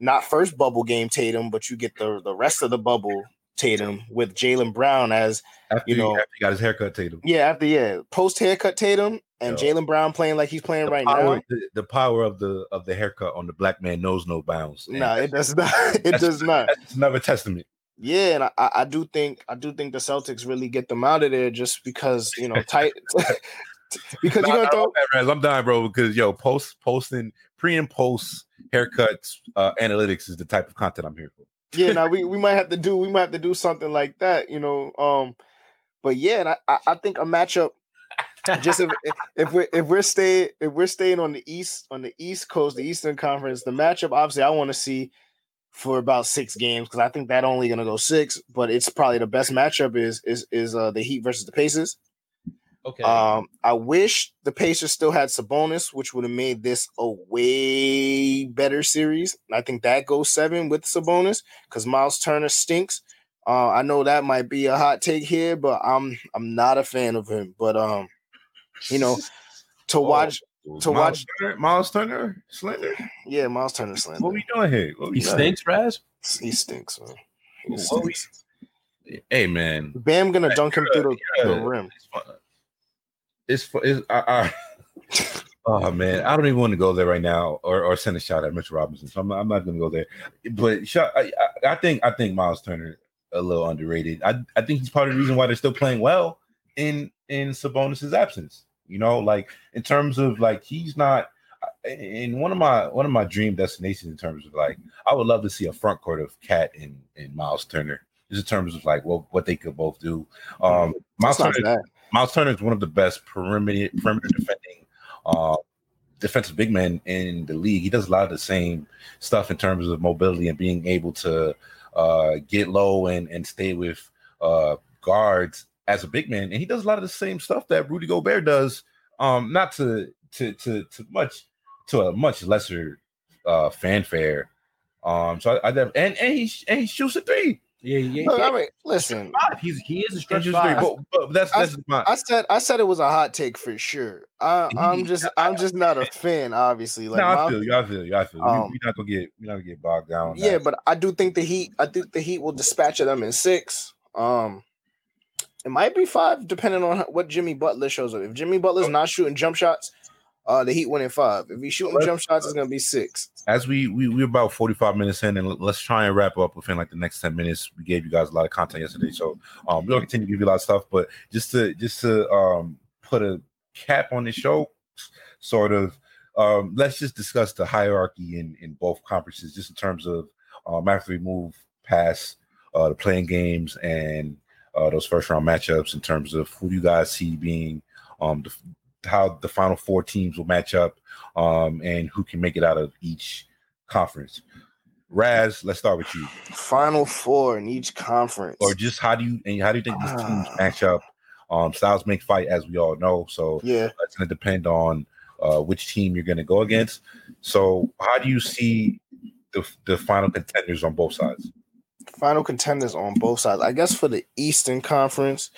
not first bubble game Tatum, but you get the the rest of the bubble Tatum with Jaylen Brown as after, you know- after he got his haircut, Tatum. yeah, after yeah, post haircut Tatum and Jaylen Brown playing like he's playing The right power, now. the, the power of the of the haircut on the black man knows no bounds. No, it does not. It does not. That's another testament. Yeah, and I, I do think I do think the Celtics really get them out of there just because you know tight. because you're gonna nah, throw. I'm I'm dying, bro. Because yo, post posting pre and post haircuts uh, analytics is the type of content I'm here for. Yeah, now we, we might have to do we might have to do something like that, you know. Um, but yeah, and I I think a matchup just if if we're if we're staying if we're staying on the east on the east coast the eastern conference the matchup obviously i want to see for about six games because i think that only gonna go six but it's probably the best matchup is is is uh the heat versus the pacers Okay. um i wish the pacers still had sabonis which would have made this a way better series i think that goes seven with sabonis because miles turner stinks uh, I know that might be a hot take here, but I'm I'm not a fan of him. But um, you know, to Oh, watch, to Miles watch- Turner, Miles Turner, Slender. yeah, Miles Turner slender. What we doing here? We he doing? stinks, Raz. He stinks, man. He What we- Hey man, Bam gonna dunk him through the, the rim. it's fun. It's, fu- it's I, I, oh man, I don't even want to go there right now or, or send a shot at Mitchell Robinson. So I'm not, I'm not going to go there. But shot, I, I, I think I think Miles Turner a little underrated. I I think he's part of the reason why they're still playing well in in Sabonis's absence. You know, like in terms of like he's not in one of my one of my dream destinations in terms of like I would love to see a front court of KAT and and Miles Turner. Just in terms of like what what they could both do. Um, Miles Turner. Miles Turner is one of the best perimeter perimeter defending uh, defensive big men in the league. He does a lot of the same stuff in terms of mobility and being able to uh, get low and and stay with uh, guards as a big man. And he does a lot of the same stuff that Rudy Gobert does. Um, not to to to to much to a much lesser uh, fanfare. Um, so I, I def- and and he and he shoots a three. Yeah, yeah. Look, yeah. I mean, listen, He's he is a stretch Stretch three, but, but that's that's my, I said I said it was a hot take for sure. I, I'm just I'm just not a fan, obviously. Like no, I feel you. I feel you. I feel you. Um, we, are not gonna get we're not gonna get bogged down. yeah, that. but I do think the Heat. I think the Heat will dispatch of them in six. Um, it might be five, depending on what Jimmy Butler shows up. If Jimmy Butler's not shooting jump shots, uh, the Heat win in five. If he's shooting jump shots, it's gonna be six. as we we we're about 45 minutes in and let's try and wrap up within like the next 10 minutes we gave you guys a lot of content yesterday so um we'll continue to give you a lot of stuff but just to just to um put a cap on the show sort of um let's just discuss the hierarchy in in both conferences just in terms of um after we move past uh the play-in games and uh those first round matchups in terms of who do you guys see being um the, how the final four teams will match up um, and who can make it out of each conference. Raz, let's start with you. Final four in each conference. Or just how do you and how do you think these teams Ah. match up? Um, styles make fight, as we all know. So yeah, it's going to depend on uh, which team you're going to go against. So how do you see the the final contenders on both sides? Final contenders on both sides. I guess for the Eastern Conference,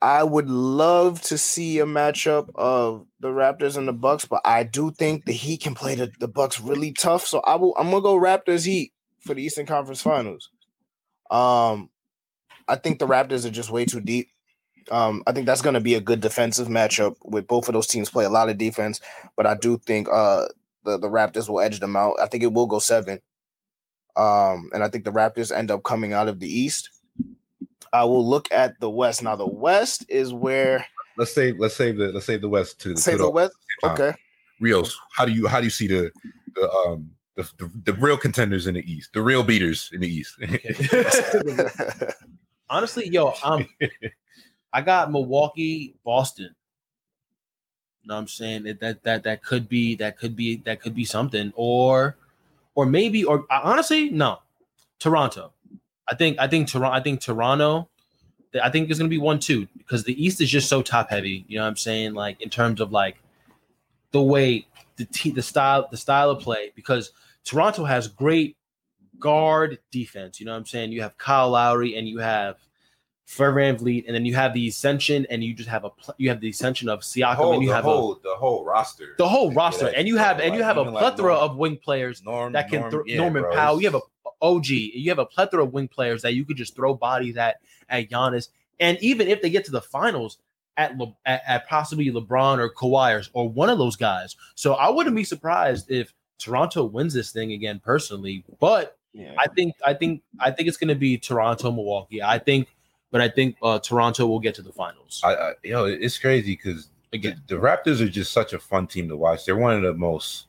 I would love to see a matchup of the Raptors and the Bucks, but I do think the Heat can play the, the Bucks really tough. So I will I'm gonna go Raptors Heat for the Eastern Conference Finals. Um I think the Raptors are just way too deep. Um, I think that's gonna be a good defensive matchup with both of those teams play a lot of defense, but I do think uh the, the Raptors will edge them out. I think it will go seven. Um, and I think the Raptors end up coming out of the East. I will look at the West. Now, the West is where Let's save let's save the let's save the West to say to the West. time. Okay. Rios. How do you how do you see the the um the, the, the real contenders in the East, the real beaters in the East? Honestly, yo, um, I got Milwaukee, Boston. You know what I'm saying? That, that that that could be that could be that could be something. Or or maybe or uh, honestly, no. Toronto. I think I think Toronto I think Toronto I think it's gonna be one two because the East is just so top heavy. You know what I'm saying? Like in terms of like the way the t- the style the style of play because Toronto has great guard defense. You know what I'm saying? You have Kyle Lowry and you have Fred VanVleet, and then you have the ascension, and you just have a pl- you have the ascension of Siakam, and you the have whole the whole roster. the whole roster, Yeah, and you have and you have a like plethora Norm- of wing players Norm that can Norm, throw yeah, Norman bro, Powell. You have a OG. You have a plethora of wing players that you could just throw bodies at at Giannis, and even if they get to the finals at Le, at, at possibly LeBron or Kawhi or, or one of those guys. So I wouldn't be surprised if Toronto wins this thing again personally, but Yeah. I think I think I think it's going to be Toronto Milwaukee. I think, but I think uh, Toronto will get to the finals I, I, yo, it's crazy because the, again. the Raptors are just such a fun team to watch. They're one of the most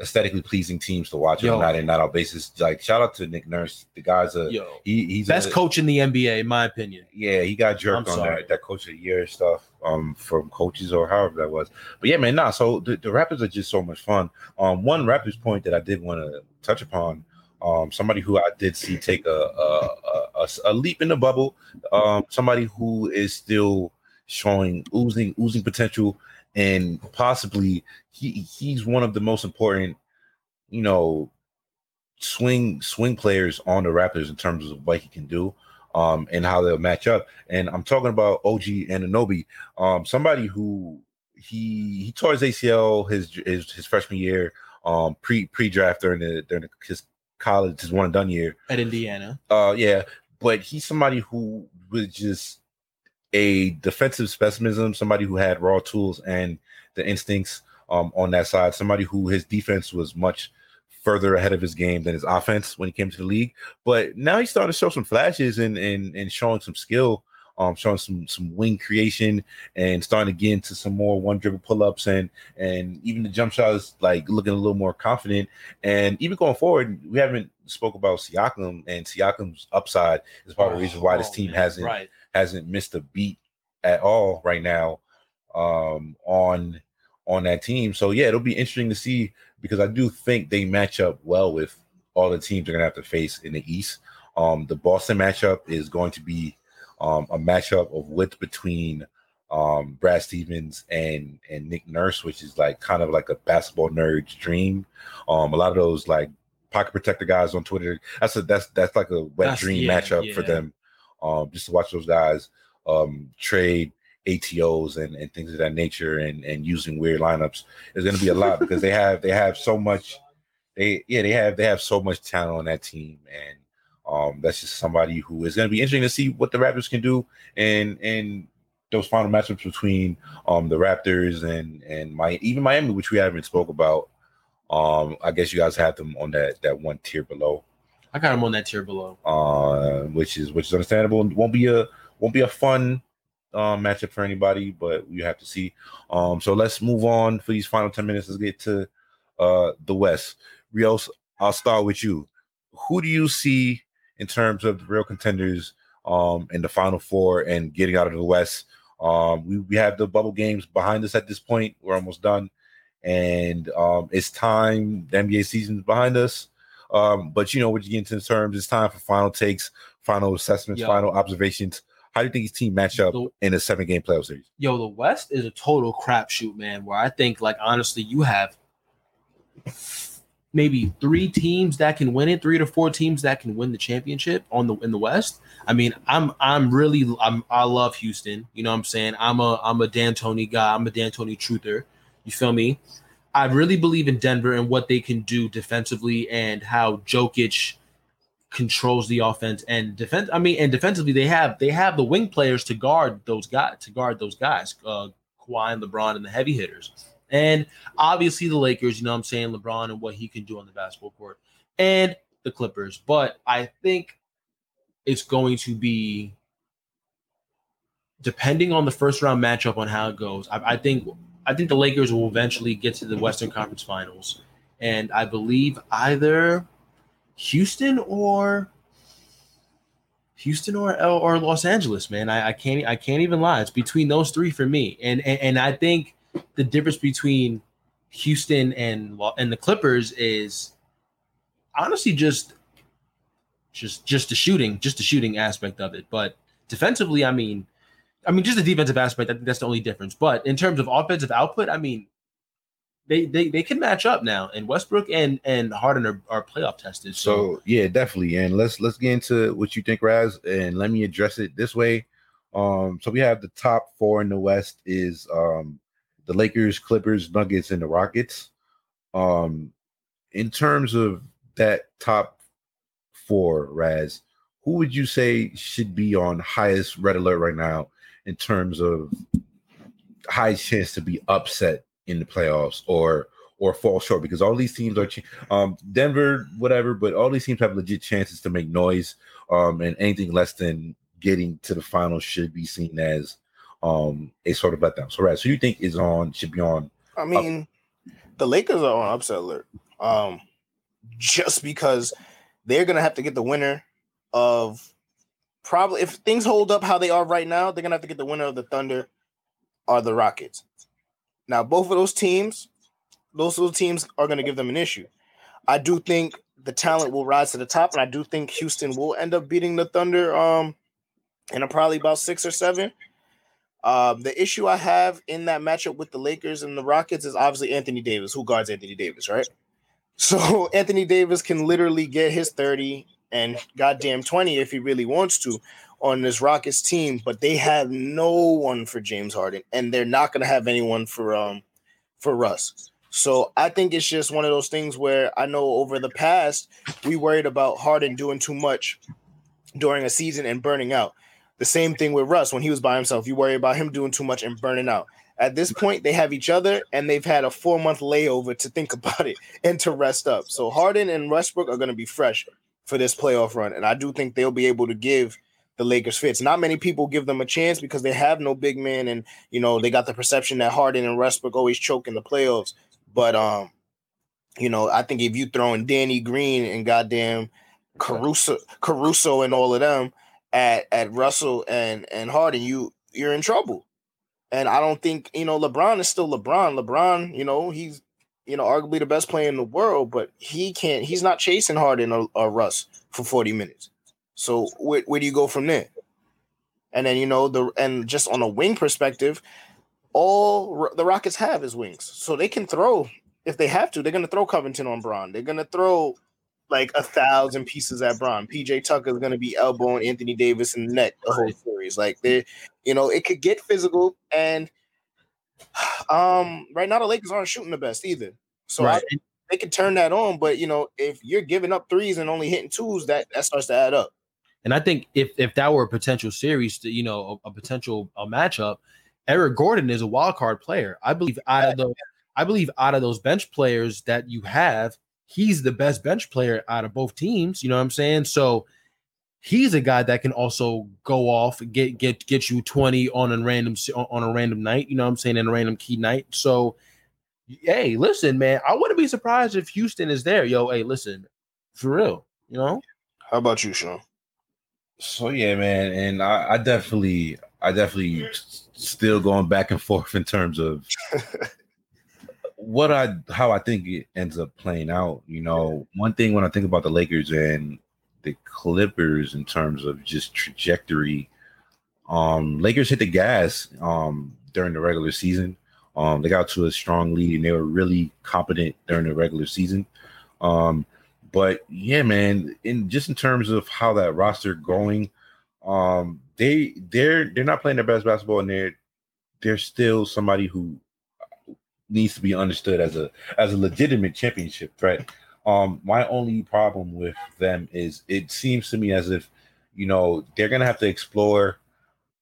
aesthetically pleasing teams to watch on Yo. a night in night out basis. Like shout out to Nick Nurse. The guy's a Yo, he, he's best a, coach in the NBA, in my opinion. Yeah, he got jerked on that, that coach of the year stuff um from coaches or however that was. But yeah, man, nah. So the, the Raptors are just so much fun. Um, one Raptors point that I did want to touch upon. Um, somebody who I did see take a a, a, a leap in the bubble. Um, somebody who is still showing oozing oozing potential, and possibly he he's one of the most important, you know, swing swing players on the Raptors in terms of what he can do um, and how they'll match up. And I'm talking about OG Anunoby, um, somebody who he he tore his ACL his his, his freshman year, um, pre pre draft during the during the, his college his one and done year. At Indiana, Uh, yeah, but he's somebody who was just a defensive specimen, somebody who had raw tools and the instincts um, on that side, somebody who his defense was much further ahead of his game than his offense when he came to the league. But now he's starting to show some flashes and and, and showing some skill, um, showing some some wing creation and starting to get into some more one dribble pull ups and and even the jump shot is like looking a little more confident. And even going forward, we haven't spoke about Siakam and Siakam's upside is part of the reason why this Oh, team hasn't right. hasn't missed a beat at all right now um on on that team. So yeah, it'll be interesting to see because I do think they match up well with all the teams they're gonna have to face in the East. Um the Boston matchup is going to be um a matchup of width between um Brad Stevens and and Nick Nurse, which is like kind of like a basketball nerd's dream. Um a lot of those like pocket protector guys on Twitter. That's a that's that's like a wet That's- dream yeah, matchup for them. Um, just to watch those guys um trade ATOs and, and things of that nature and and using weird lineups is going to be a lot because they have they have so much they yeah they have they have so much talent on that team and um that's just somebody who is going to be interesting to see what the Raptors can do and and those final matchups between um the Raptors and and my even Miami which we haven't spoke about um I guess you guys have them on that that one tier below I got them on that tier below. uh, which is which is understandable. Won't be a won't be a fun um, matchup for anybody, but you have to see. Um, so let's move on for these final ten minutes. Let's get to uh, the West. Rios, I'll start with you. Who do you see in terms of the real contenders um, in the final four and getting out of the West? Um, we, we have the bubble games behind us at this point. We're almost done, and um, it's time. The NBA season's behind us. Um, but you know, what you get into terms, it's time for final takes, final assessments, Yeah. final observations. How do you think these team match up The- in a seven game playoff series? Yo, the West is a total crapshoot, man. Where I think, like, honestly, you have maybe three teams that can win it, three to four teams that can win the championship on the in the West. I mean, I'm I'm really I'm I love Houston. You know what I'm saying? I'm a I'm a D'Antoni guy. I'm a D'Antoni truther. You feel me? I really believe in Denver and what they can do defensively and how Jokic controls the offense and defense. I mean, and defensively they have they have the wing players to guard those guys to guard those guys, uh, Kawhi and LeBron and the heavy hitters. And obviously the Lakers, you know what I'm saying, LeBron and what he can do on the basketball court, and the Clippers. But I think it's going to be depending on the first round matchup on how it goes. I, I think I think the Lakers will eventually get to the Western Conference Finals, and I believe either Houston or Houston or or Los Angeles. Man, I, I can't I can't even lie. It's between those three for me, and and, and I think the difference between Houston and and the Clippers is honestly just just just the shooting, just the shooting aspect of it. But defensively, I mean, I mean, just the defensive aspect. I think that's the only difference. But in terms of offensive output, I mean, they they, they can match up now. And Westbrook and and Harden are, are playoff tested. So, So yeah, definitely. And let's let's get into what you think, Raz, and let me address it this way. Um, so we have the top four in the West is um the Lakers, Clippers, Nuggets, and the Rockets. Um, in terms of that top four, Raz, who would you say should be on highest red alert right now in terms of highest chance to be upset in the playoffs or or fall short? Because all these teams are um Denver, whatever, but all these teams have legit chances to make noise. Um, and anything less than getting to the finals should be seen as um a sort of letdown. So, Raz, who you think is on should be on I mean, the Lakers are on upset alert. Um, just because they're gonna have to get the winner of probably if things hold up how they are right now, they're gonna have to get the winner of the Thunder or the Rockets. Now, both of those teams, those little teams are gonna give them an issue. I do think the talent will rise to the top, and I do think Houston will end up beating the Thunder um in a probably about six or seven. Um, the issue I have in that matchup with the Lakers and the Rockets is obviously Anthony Davis, who guards Anthony Davis, right? So Anthony Davis can literally get his 30 and goddamn 20 if he really wants to on this Rockets team, but they have no one for James Harden, and they're not gonna have anyone for um for Russ. So I think it's just one of those things where I know over the past we worried about Harden doing too much during a season and burning out. The same thing with Russ when he was by himself. You worry about him doing too much and burning out. At this point, they have each other and they've had a four month layover to think about it and to rest up. So Harden and Westbrook are going to be fresh for this playoff run. And I do think they'll be able to give the Lakers fits. Not many people give them a chance because they have no big man. And, you know, they got the perception that Harden and Westbrook always choke in the playoffs. But, um, you know, I think if you throw in Danny Green and goddamn Caruso, Caruso and all of them, at at Russell and and Harden, you you're in trouble. And I don't think you know LeBron is still LeBron. LeBron, you know, he's you know arguably the best player in the world, but he can't. He's not chasing Harden or, or Russ for forty minutes. So where where do you go from there? And then you know the and just on a wing perspective, all the Rockets have is wings, so they can throw if they have to. They're going to throw Covington on Bron. They're going to throw like a thousand pieces at Bron. PJ Tucker is going to be elbowing Anthony Davis in the net the whole series. Like they, you know, it could get physical. And um, right now the Lakers aren't shooting the best either. So Right. I, they can turn that on. But you know, if you're giving up threes and only hitting twos, that that starts to add up. And I think if if that were a potential series, to, you know, a, a potential a matchup, Eric Gordon is a wild card player. I believe out of the, I believe out of those bench players that you have, he's the best bench player out of both teams. You know what I'm saying? So he's a guy that can also go off get get get you 20 on a random on a random night. You know what I'm saying? In a random key night. So hey, listen, man, I wouldn't be surprised if Houston is there. Yo, hey, listen, for real. You know? How about you, Sean? So yeah, man, and I, I definitely, I definitely still going back and forth in terms of what I, how I think it ends up playing out. You know, one thing when I think about the Lakers and the Clippers in terms of just trajectory, um, Lakers hit the gas um during the regular season. Um, they got to a strong lead and they were really competent during the regular season. Um, but yeah, man, in just in terms of how that roster going, um, they they're they're not playing their best basketball, and they're they're still somebody who needs to be understood as a as a legitimate championship threat. Um, my only problem with them is it seems to me as if you know they're gonna have to explore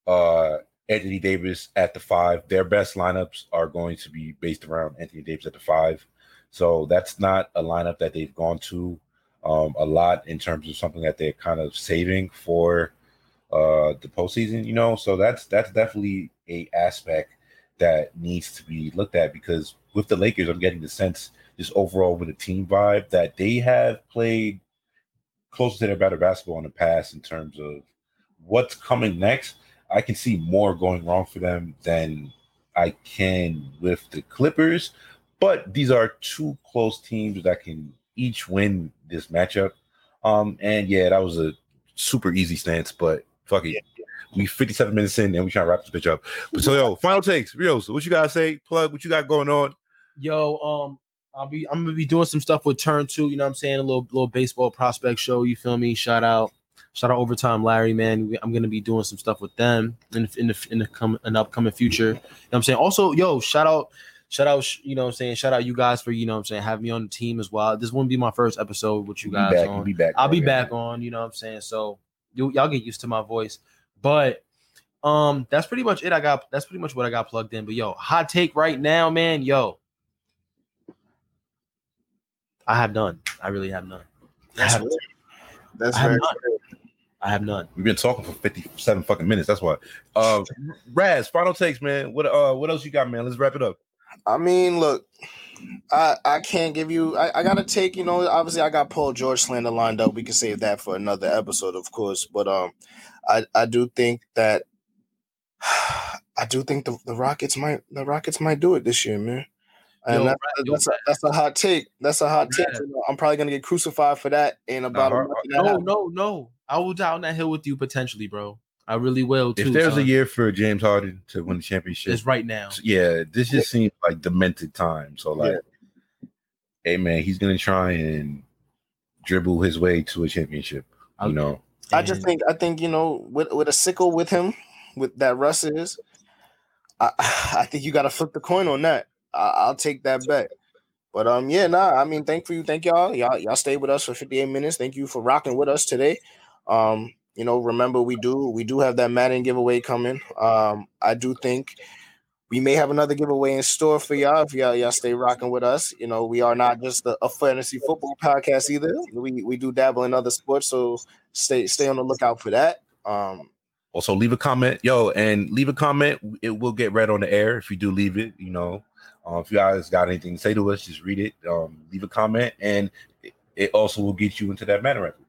uh Anthony Davis at the five. Their best lineups are going to be based around Anthony Davis at the five. So that's not a lineup that they've gone to um, a lot in terms of something that they're kind of saving for uh, the postseason. You know, so that's that's definitely a aspect that needs to be looked at because with the Lakers, I'm getting the sense just overall with the team vibe that they have played closer to their better basketball in the past in terms of what's coming next. I can see more going wrong for them than I can with the Clippers. But these are two close teams that can each win this matchup. Um, and yeah, that was a super easy stance, but fuck it. We 57 minutes in and we trying to wrap this bitch up. But so yo, final takes, Rios, what you gotta say? Plug what you got going on. Yo, um, I'll be I'm gonna be doing some stuff with Turn Two. You know what I'm saying? A little little baseball prospect show. You feel me? Shout out, shout out overtime, Larry. Man, We- I'm gonna be doing some stuff with them in the, in the in the come an upcoming future. You know what I'm saying? Also, yo, shout out. Shout out, you know what I'm saying? Shout out you guys for, you know what I'm saying, having me on the team as well. This won't be my first episode with you Be guys back, on. be back. I'll be back on, you know what I'm saying? So you, y'all get used to my voice. But um that's pretty much it. I got that's pretty much what I got plugged in. But yo, hot take right now, man. Yo. I have none. I really have none. I That's have. That's I have very none. rare. I have none. We've been talking for 57 fucking minutes. That's why. Uh Raz, final takes, man. What uh what else you got, man? Let's wrap it up. I mean, look, I I can't give you. I, I gotta take. You know, obviously, I got Paul George slander lined up. We can save that for another episode, of course. But um, I I do think that I do think the, the Rockets might the Rockets might do it this year, man. And Yo, that- yo, that's, a, that's a hot take. That's a hot take. Yeah. You know, I'm probably gonna get crucified for that in about month No, no, no. I will down that hill with you potentially, bro. I really will too. if there's a year for James Harden to win the championship, it's right now. yeah, this just seems like demented time. So like, hey man, he's gonna try and dribble his way to a championship. You know, I just think I think you know with with a sickle with him with that Russ is, I I think you got to flip the coin on that. I, I'll take that bet. But um yeah nah I mean thank for you thank y'all y'all y'all stayed with us for 58 minutes thank you for rocking with us today um you know remember we do we do have that Madden giveaway coming um I do think we may have another giveaway in store for y'all if y'all y'all stay rocking with us you know we are not just a, a fantasy football podcast either we we do dabble in other sports so stay stay on the lookout for that. Um, Also, leave a comment, yo, and leave a comment. It will get read on the air if you do leave it. You know, uh, if you guys got anything to say to us, just read it. Um, leave a comment, and it, also will get you into that matter record.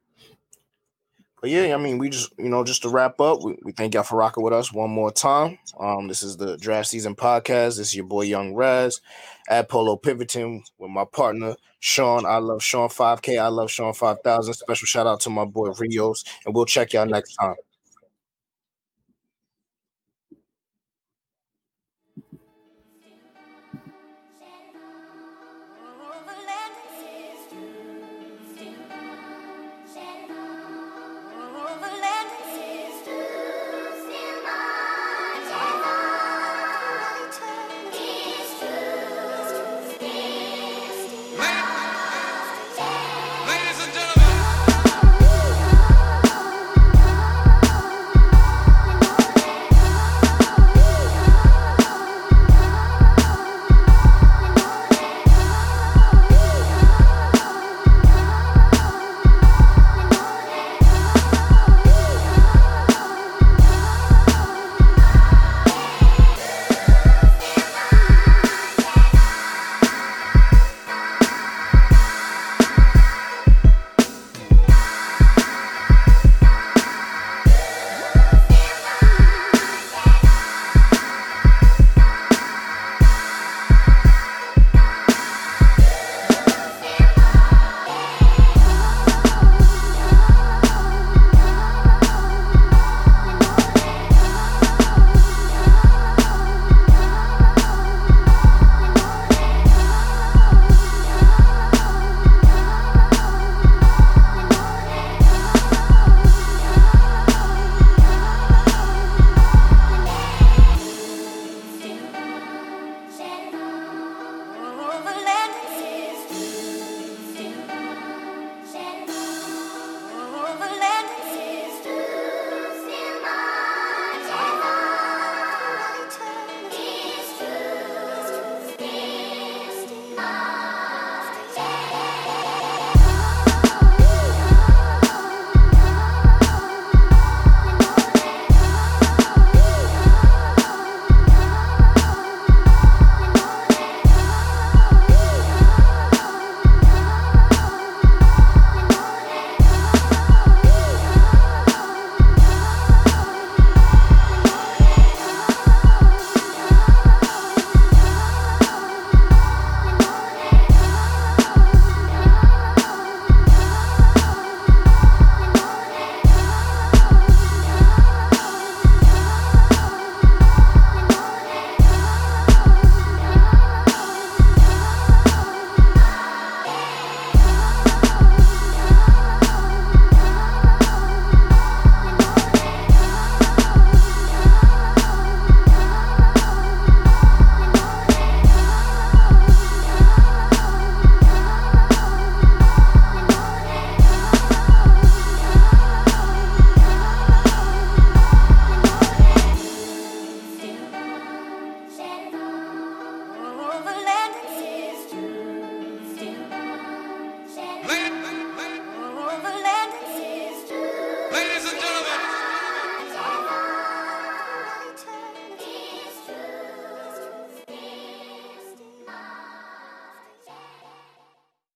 But yeah, I mean, we just you know just to wrap up, we, we thank y'all for rocking with us one more time. Um, this is the draft season podcast. This is your boy Young Raz at Polo Pivoting with my partner Sean. I love Sean 5K. I love Sean 5000. Special shout out to my boy Rios, and we'll check y'all next time.